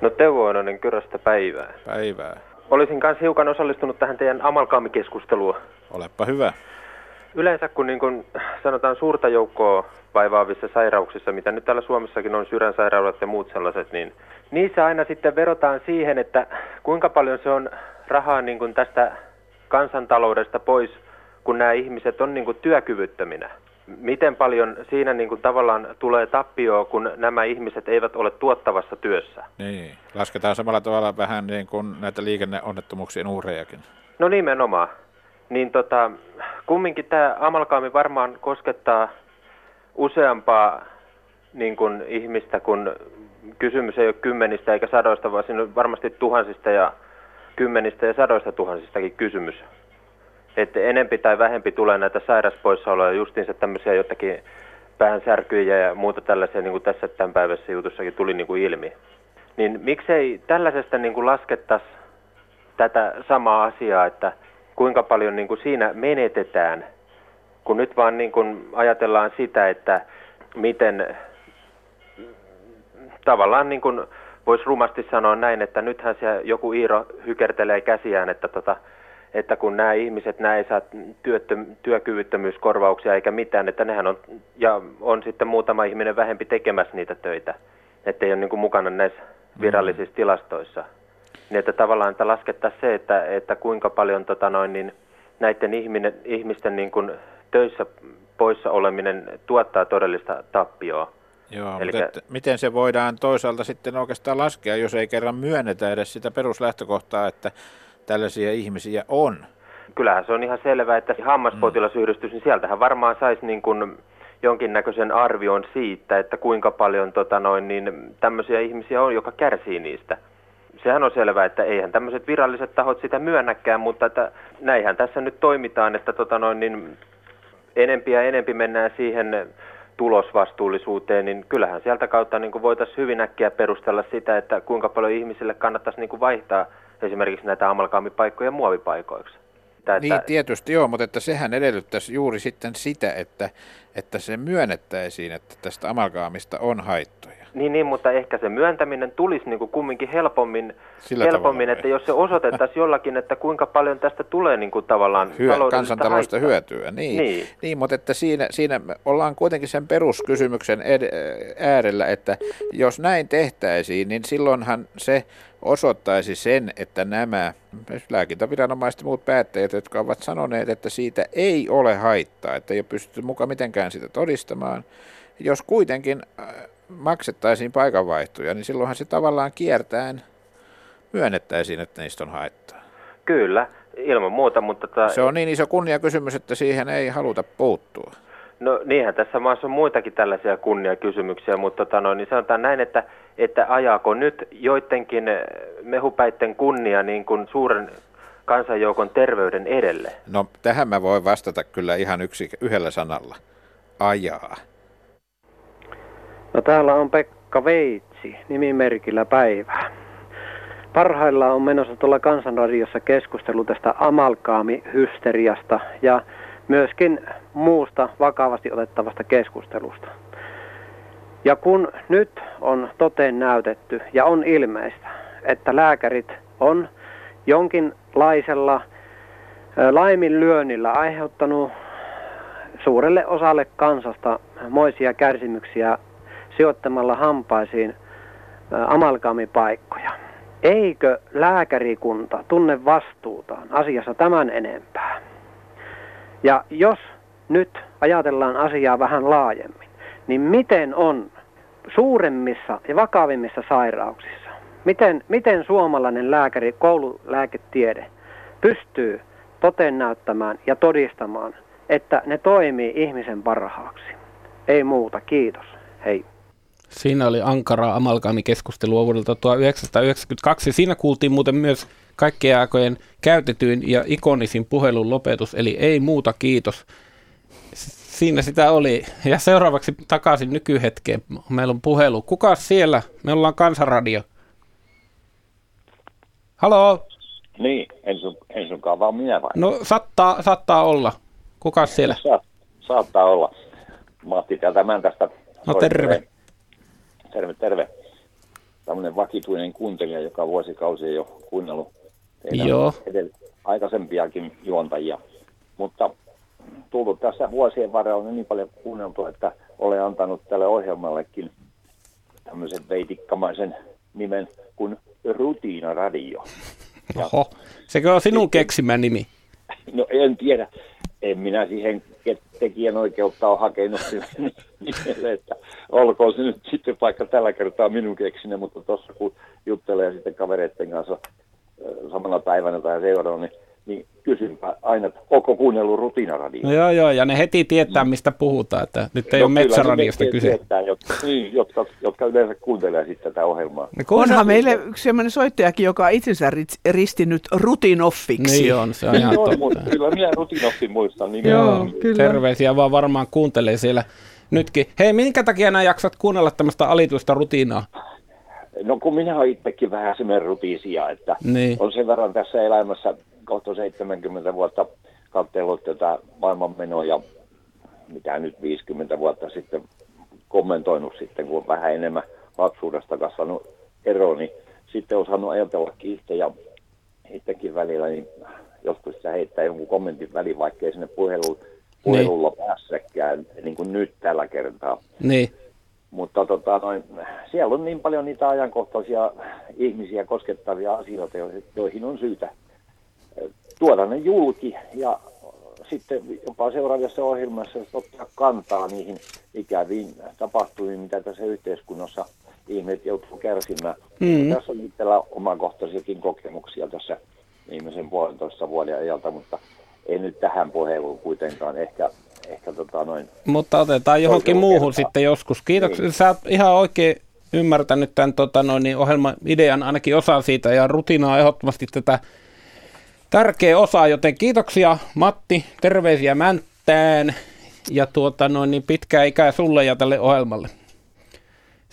No Teuvo Oinonen Kyröstä päivää. Päivää. Olisin kanssa hiukan osallistunut tähän teidän amalkaamikeskusteluun. Olepa hyvä. Yleensä kun, niin kun sanotaan suurta joukkoa vaivaavissa sairauksissa, mitä nyt täällä Suomessakin on, sydänsairaudet ja muut sellaiset, niin niissä aina sitten verotaan siihen, että kuinka paljon se on rahaa niin kuin tästä kansantaloudesta pois, kun nämä ihmiset on niin kuin työkyvyttöminä. Miten paljon siinä niin kuin tavallaan tulee tappioa, kun nämä ihmiset eivät ole tuottavassa työssä? Niin, lasketaan samalla tavalla vähän niin kuin näitä liikenneonnettomuuksien uhrejakin. No nimenomaan. Niin tota, kumminkin tämä amalkaami varmaan koskettaa useampaa niin kuin ihmistä, kun kysymys ei ole kymmenistä eikä sadoista, vaan siinä on varmasti tuhansista ja kymmenistä ja sadoista tuhansistakin kysymys. Että enempi tai vähempi tulee näitä sairaspoissaoloja, justiinsa tämmöisiä jotakin päänsärkyjä ja muuta tällaisia, niin kuin tässä tämän päivässä jutussakin tuli niin kuin ilmi. Niin miksei tällaisesta niin kuin laskettaisi tätä samaa asiaa, että kuinka paljon niin kuin siinä menetetään, kun nyt vaan niin kuin ajatellaan sitä, että miten tavallaan niin kuin voisi rumasti sanoa näin, että nythän se joku Iiro hykertelee käsiään, että, tota, että kun nämä ihmiset, nämä ei saa työttö, työkyvyttömyyskorvauksia eikä mitään, että nehän on, ja on sitten muutama ihminen vähempi tekemässä niitä töitä, että ei ole niin kuin mukana näissä virallisissa tilastoissa. Niin että tavallaan että laskettaisiin se, että, että kuinka paljon tota noin, niin näiden ihminen, ihmisten niin kuin töissä poissa oleminen tuottaa todellista tappioa. Joo, Elikkä... mutta et, miten se voidaan toisaalta sitten oikeastaan laskea, jos ei kerran myönnetä edes sitä peruslähtökohtaa, että tällaisia ihmisiä on? Kyllähän se on ihan selvää, että hammaspotilasyhdistys, niin sieltähän varmaan saisi niin kuin jonkinnäköisen arvion siitä, että kuinka paljon tota noin, niin tämmöisiä ihmisiä on, joka kärsii niistä. Sehän on selvää, että eihän tämmöiset viralliset tahot sitä myönnäkään, mutta että näinhän tässä nyt toimitaan, että tota noin, niin enempi ja enempi mennään siihen tulosvastuullisuuteen, niin kyllähän sieltä kautta niin kuin voitaisiin hyvin äkkiä perustella sitä, että kuinka paljon ihmisille kannattaisi niin kuin vaihtaa esimerkiksi näitä amalgaamipaikkoja muovipaikoiksi. riittää. Niin tietysti joo, mutta että sehän edellyttäisi juuri sitten sitä, että, että se myönnettäisiin, että tästä amalgaamista on haittoja. Niin, niin, mutta ehkä se myöntäminen tulisi niin kuin kumminkin helpommin, Sillä helpommin että jos se osoitettaisiin jollakin, että kuinka paljon tästä tulee niin kuin tavallaan Hyö, kansantaloudesta haittaa. hyötyä. Niin, Niin. niin. mutta että siinä, siinä ollaan kuitenkin sen peruskysymyksen ed- äärellä, että jos näin tehtäisiin, niin silloinhan se osoittaisi sen, että nämä lääkintäviranomaiset ja muut päättäjät, jotka ovat sanoneet, että siitä ei ole haittaa, että ei ole pystytty mukaan mitenkään sitä todistamaan, jos kuitenkin äh, maksettaisiin paikanvaihtoja, niin silloinhan se tavallaan kiertäen myönnettäisiin, että niistä on haittaa. Kyllä, ilman muuta, mutta... Tota, Se on niin iso kunniakysymys, että siihen ei haluta puuttua. No niinhän tässä maassa on muitakin tällaisia kunniakysymyksiä, mutta tota, no, niin sanotaan näin, että, että ajaako nyt joidenkin eh, mehupäitten kunnia niin kuin suuren kansanjoukon terveyden edelle? No tähän mä voin vastata kyllä ihan yksi, yhdellä sanalla. Ajaa. No täällä on Pekka Veitsi, nimimerkillä päivää. Parhaillaan on menossa tuolla Kansanradiossa keskustelu tästä amalkaamihysteriasta ja myöskin muusta vakavasti otettavasta keskustelusta. Ja kun nyt on toteen näytetty ja on ilmeistä, että lääkärit on jonkinlaisella laiminlyönnillä aiheuttanut suurelle osalle kansasta moisia kärsimyksiä sijoittamalla hampaisiin ä, amalgaamipaikkoja. Eikö lääkärikunta tunne vastuutaan asiassa tämän enempää? Ja jos nyt ajatellaan asiaa vähän laajemmin, niin miten on suuremmissa ja vakavimmissa sairauksissa? Miten, miten suomalainen lääkäri, koululääketiede pystyy toteen näyttämään ja todistamaan, että ne toimii ihmisen parhaaksi? Ei muuta, kiitos. Hei. Siinä oli ankara amalgaamikeskustelua vuodelta 1992. Siinä kuultiin muuten myös kaikkien aikojen käytetyin ja ikonisin puhelun lopetus, eli ei muuta kiitos. Siinä sitä oli. Ja seuraavaksi takaisin nykyhetkeen. Meillä on puhelu. Kuka siellä? Me ollaan Kansanradio. Halo? Niin, en, sun, en sunkaan vaan minä vai? No saattaa, saattaa olla. Kuka siellä? Sa, saattaa olla. Matti täältä Mäntästä. No terve. Terve, terve. Tämmöinen vakituinen kuuntelija, joka vuosikausia jo kuunnellut teidän Joo. edell- aikaisempiakin juontajia. Mutta tullut tässä vuosien varrella niin paljon kuunneltu, että olen antanut tälle ohjelmallekin tämmöisen veitikkamaisen nimen kuin Rutiinaradio. Oho. Sekö on sinun keksimä nimi? No en tiedä. En minä siihen ke- tekijän oikeutta ole hakenut. Nimelle, että olkoon se nyt sitten vaikka tällä kertaa minun keksinä, mutta tuossa kun juttelee sitten kavereiden kanssa samana päivänä tai seuraavana, niin, niin kysynpä aina, että onko kuunnellut rutiinaradio? No joo, joo, ja ne heti tietää, mistä puhutaan, että nyt ei No ole kyllä, metsäradiosta ne kyse. Tietää, jotka, niin, jotka, jotka yleensä kuuntelee sitten tätä ohjelmaa. Onhan meille yksi sellainen soittajakin, joka on itsensä ristinyt rutinoffiksi. Niin on, se on ihan Joo, totta. mutta kyllä minä rutinoffin muistan niin Joo, nimenomaan. terveisiä vaan varmaan kuuntelee siellä nytkin. Hei, minkä takia nämä jaksat kuunnella tämmöistä alituista rutiinaa? No kun minä olen itsekin vähän semmoinen rutiisia, että Niin. on sen verran tässä elämässä kohta 70 vuotta katsellut tätä maailmanmenoa ja mitä nyt 50 vuotta sitten kommentoinut sitten, kun on vähän enemmän lapsuudesta kasvanut ero, niin sitten on saanut ajatellakin itse ja itsekin välillä, niin joskus sitä heittää jonkun kommentin väliin, vaikka ei sinne puhelu, puhelulla päässäkään, niin kuin nyt tällä kertaa. Niin. Mutta tota, noin, siellä on niin paljon niitä ajankohtaisia ihmisiä koskettavia asioita, joihin- on syytä tuoda ne julki ja sitten jopa seuraavassa ohjelmassa ottaa kantaa niihin ikäviin tapahtumiin, mitä tässä yhteiskunnassa ihmiset joutuu kärsimään. Mm. Tässä on itsellä omakohtaisiakin kokemuksia tässä viimeisen puolentoista vuoden ajalta, mutta ei nyt tähän puheluun kuitenkaan. Ehkä, ehkä tota noin, Mutta otetaan johonkin muuhun kertaa. sitten joskus. Kiitoksia. Niin. Sä oot ihan oikein ymmärtänyt tämän tota, noin, niin ohjelman idean, ainakin osa siitä, ja rutina on ehdottomasti tätä tärkeä osa, joten kiitoksia Matti, terveisiä Mänttään, ja tuota, noin, niin pitkää ikää sulle ja tälle ohjelmalle.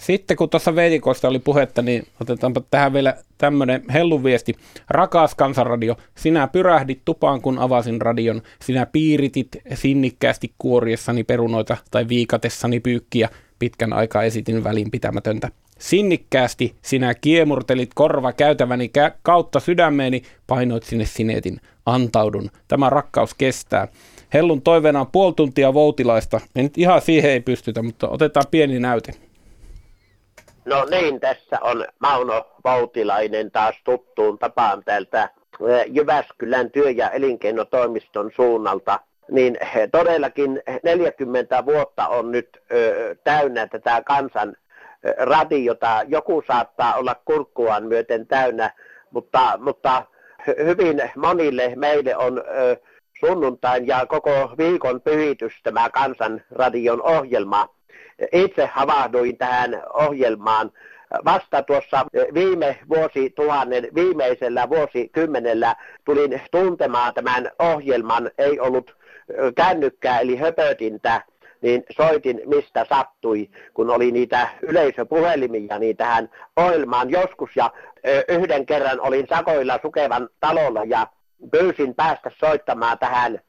Sitten kun tuossa veitikoista oli puhetta, niin otetaanpa tähän vielä tämmöinen helluviesti. Rakas kansanradio, sinä pyrähdit tupaan, kun avasin radion. Sinä piiritit sinnikkäästi kuoriessani perunoita tai viikatessani pyykkiä. Pitkän aikaa esitin välinpitämätöntä. Sinnikkäästi sinä kiemurtelit korva käytäväni kautta sydämeeni, painoit sinne sinetin. Antaudun. Tämä rakkaus kestää. Hellun toiveena on puoli tuntia voutilaista. Nyt ihan siihen ei pystytä, mutta otetaan pieni näyte. No niin, tässä on Mauno Voutilainen taas tuttuun tapaan täältä eh, Jyväskylän työ- ja elinkeinotoimiston suunnalta. Niin eh, todellakin 40 vuotta on nyt ö, täynnä tätä kansan radiota. Joku saattaa olla kurkkuaan myöten täynnä, mutta, mutta hyvin monille meille on ö, sunnuntain ja koko viikon pyhitys tämä Kansanradion ohjelma. Itse havahduin tähän ohjelmaan vasta tuossa viime vuosituhannen viimeisellä vuosikymmenellä. Tulin tuntemaan tämän ohjelman, ei ollut kännykkää eli höpötintä, niin soitin mistä sattui, kun oli niitä yleisöpuhelimia niin tähän ohjelmaan joskus. Ja yhden kerran olin Sakoilla Sukevan talolla ja pyysin päästä soittamaan tähän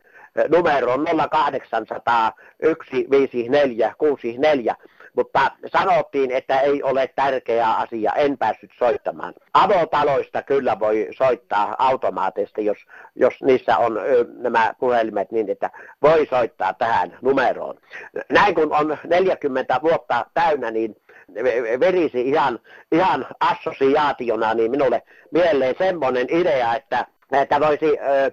numeroon 0800 154 64, mutta sanottiin, että ei ole tärkeä asia, en päässyt soittamaan. Avotaloista kyllä voi soittaa automaattisesti, jos, jos niissä on ö, nämä puhelimet niin, että voi soittaa tähän numeroon. Näin kun on 40 vuotta täynnä, niin verisi ihan, ihan assosiaationa niin minulle mieleen semmoinen idea, että että voisi ö,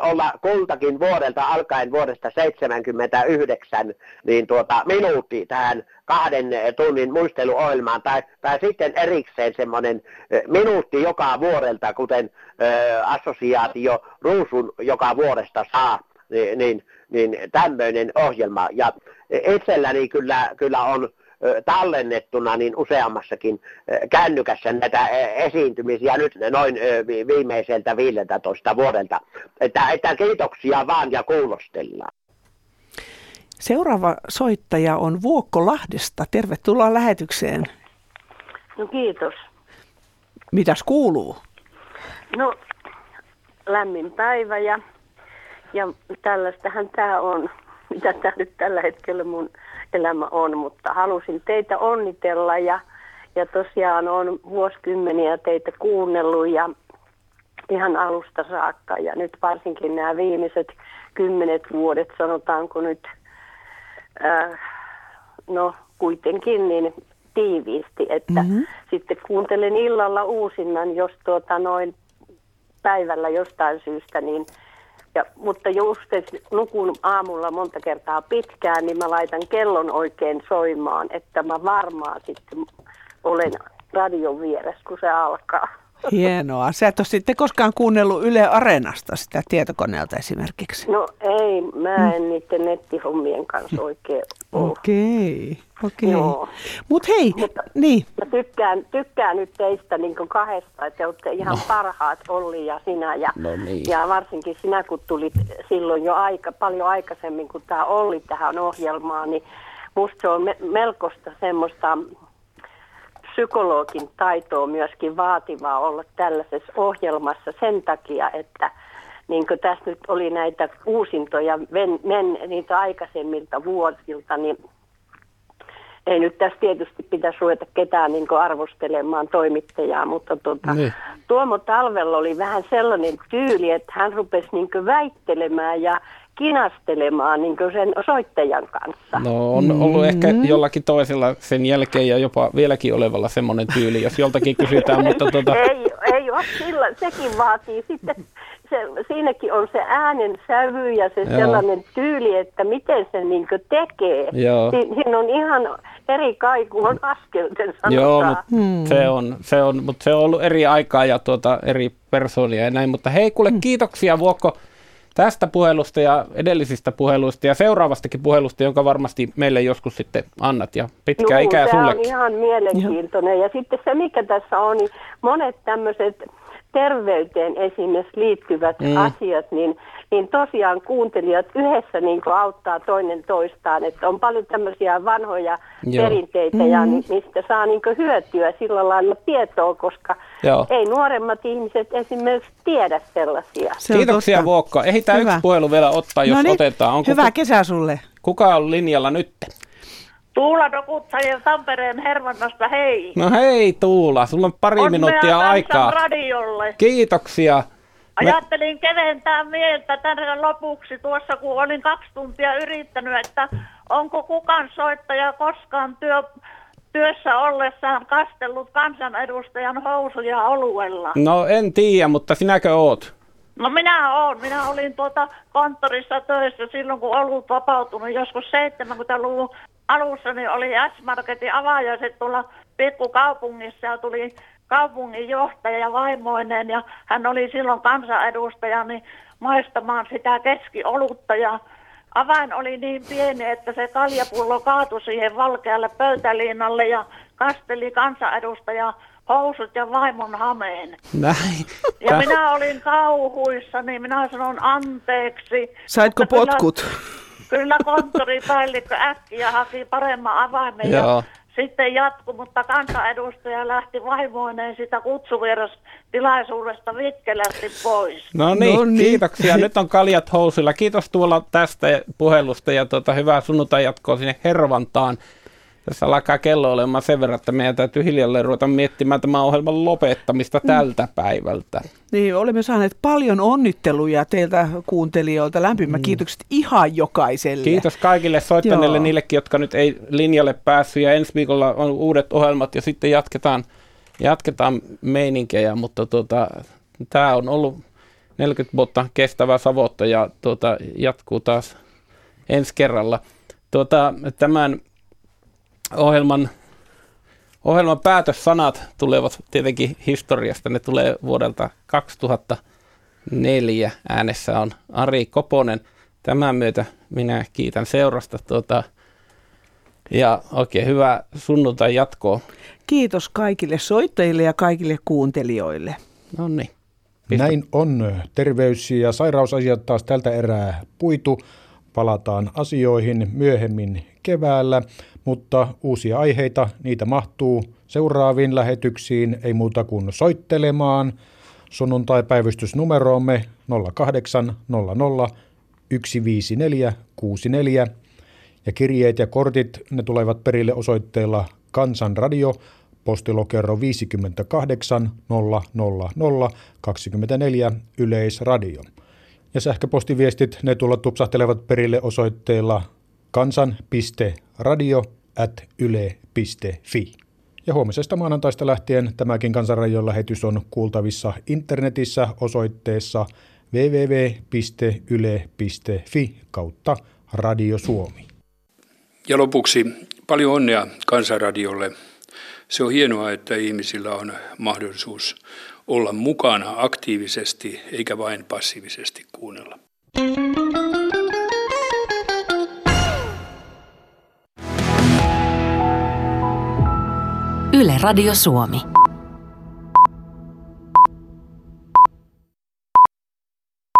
olla kultakin vuodelta alkaen vuodesta 79 niin tuota, minuutti tähän kahden tunnin muisteluohjelmaan tai, tai sitten erikseen semmoinen minuutti joka vuodelta, kuten ö, assosiaatio Ruusun joka vuodesta saa, niin, niin, niin tämmöinen ohjelma. Ja itselläni kyllä, kyllä on tallennettuna niin useammassakin kännykässä näitä esiintymisiä nyt noin viimeiseltä 15 vuodelta. Että, että kiitoksia vaan ja kuulostellaan. Seuraava soittaja on Vuokko Lahdesta. Tervetuloa lähetykseen. No kiitos. Mitäs kuuluu? No lämmin päivä ja, ja tällaistähän tämä on, mitä tämä nyt tällä hetkellä mun elämä on, mutta halusin teitä onnitella ja, ja tosiaan on vuosikymmeniä teitä kuunnellut ja ihan alusta saakka ja nyt varsinkin nämä viimeiset kymmenet vuodet, sanotaanko nyt, äh, no kuitenkin niin tiiviisti, että mm-hmm. sitten kuuntelen illalla uusinnan, jos tuota noin päivällä jostain syystä, niin ja, mutta just, että nukun aamulla monta kertaa pitkään, niin mä laitan kellon oikein soimaan, että mä varmaan sitten olen radion vieressä, kun se alkaa. Hienoa. Sä et ole sitten koskaan kuunnellut Yle Areenasta sitä tietokoneelta esimerkiksi. No ei, mä en mm. niiden nettihommien kanssa oikein. Okei, okei. Okay. Mut hei, Mutta niin. Mä tykkään, tykkään nyt teistä niin kahdesta, että te olette ihan no. parhaat Olli ja sinä. Ja, no niin. ja varsinkin sinä, kun tulit silloin jo aika, paljon aikaisemmin, kun tämä Olli tähän ohjelmaan, niin musta se on me, melkoista semmoista psykologin taitoa myöskin vaativaa olla tällaisessa ohjelmassa sen takia, että niin kuin tässä nyt oli näitä uusintoja men, men, niitä aikaisemmilta vuosilta, niin ei nyt tässä tietysti pitäisi ruveta ketään niin arvostelemaan toimittajaa, mutta tuota, niin. Tuomo Talvella oli vähän sellainen tyyli, että hän rupesi niin väittelemään ja kinastelemaan niin sen soittajan kanssa. No on ollut mm-hmm. ehkä jollakin toisella sen jälkeen ja jopa vieläkin olevalla semmoinen tyyli, jos joltakin kysytään. mutta tuota... ei, ei ole sillä, sekin vaatii sitten, se, siinäkin on se äänen sävy ja se Joo. sellainen tyyli, että miten se niin tekee. Joo. Si- siinä on ihan eri kaiku on askelten sanotaan. Joo, mutta hmm. se, on, se, on, mutta se on ollut eri aikaa ja tuota, eri persoonia ja näin. Mutta hei kuule, hmm. kiitoksia Vuokko tästä puhelusta ja edellisistä puheluista ja seuraavastakin puhelusta, jonka varmasti meille joskus sitten annat ja pitkää Juu, ikää sulle. on ihan mielenkiintoinen. Ja sitten se, mikä tässä on, niin monet tämmöiset terveyteen esimerkiksi liittyvät Mm. asiat, niin, niin tosiaan kuuntelijat yhdessä niin kuin auttaa toinen toistaan. Että on paljon tämmöisiä vanhoja Joo. perinteitä, ja Mm. ni- mistä saa niin kuin hyötyä sillä lailla tietoa, koska Joo. ei nuoremmat ihmiset esimerkiksi tiedä sellaisia. Kiitoksia Vuokko. Ehditään Hyvä. yksi puhelu vielä ottaa, jos No niin. otetaan. Onko Hyvää ku- kesää sulle. Kuka on linjalla nyt? Tuula Dokutsajan Tampereen Hervannasta, hei. No hei Tuula, sulla on pari Onnea minuuttia aikaa. radiolle. Kiitoksia. Ajattelin keventää mieltä tänne lopuksi tuossa, kun olin kaksi tuntia yrittänyt, että onko kukaan soittaja koskaan työ, työssä ollessaan kastellut kansanedustajan housuja oluella. No en tiedä, mutta sinäkö oot? No minä olen. Minä olin tuota konttorissa töissä silloin, kun olut vapautunut joskus 70-luvun alussa, niin oli S-Marketin avajaiset tuolla pikkukaupungissa ja tuli kaupunginjohtaja ja vaimoinen ja hän oli silloin kansanedustaja niin maistamaan sitä keskiolutta ja avain oli niin pieni, että se kaljapullo kaatui siihen valkealle pöytäliinalle ja kasteli kansanedustaja housut ja vaimon hameen. Näin. Ja minä olin kauhuissa, niin minä sanon anteeksi. Saitko Mutta kyllä- potkut? Kyllä konttoripäällikkö äkkiä haki paremman avaimen Joo. ja sitten jatku, mutta kansanedustaja lähti vaimoineen sitä kutsuvierastilaisuudesta vikkelästi pois. No niin, No niin. kiitoksia. Nyt on kaljat housuilla. Kiitos Tuula tästä puhelusta ja tuota, hyvää sunnuntai jatkoa sinne Hervantaan. Tässä alkaa kello olemaan sen verran, että meidän täytyy hiljalleen ruveta miettimään tämän ohjelman lopettamista Mm. tältä päivältä. Niin, olemme saaneet paljon onnitteluja teiltä kuuntelijoilta. Lämpimät kiitokset ihan jokaiselle. Kiitos kaikille soittaneille, Joo. niillekin, jotka nyt ei linjalle päässyt. Ja ensi viikolla on uudet ohjelmat ja sitten jatketaan, jatketaan meininkejä. Mutta tuota, tämä on ollut 40 vuotta kestävä savotta ja tuota, jatkuu taas ensi kerralla. Tuota, tämän ohjelman, ohjelman päätössanat tulevat tietenkin historiasta. Ne tulee vuodelta 2004. Äänessä on Ari Koponen. Tämän myötä minä kiitän seurasta tuota, ja oikein hyvää sunnuntai jatkoa. Kiitos kaikille soittajille ja kaikille kuuntelijoille. No niin. Näin on. Terveys- ja sairausasiat taas tältä erää puitu. Palataan asioihin myöhemmin keväällä, mutta uusia aiheita, niitä mahtuu seuraaviin lähetyksiin, ei muuta kuin soittelemaan. Sunnuntai-päivystysnumeroomme 0800 154 64 ja kirjeet ja kortit, ne tulevat perille osoitteella Kansanradio, postilokero 58 000 24 Yleisradio. Ja sähköpostiviestit, ne tulla tupsahtelevat perille osoitteella kansan.radio at. Ja huomisesta maanantaista lähtien tämäkin Kansanradion lähetys on kuultavissa internetissä osoitteessa www.yle.fi kautta Radio Suomi. Ja lopuksi paljon onnea Kansanradiolle. Se on hienoa, että ihmisillä on mahdollisuus olla mukana aktiivisesti eikä vain passiivisesti kuunnella. Yle Radio Suomi.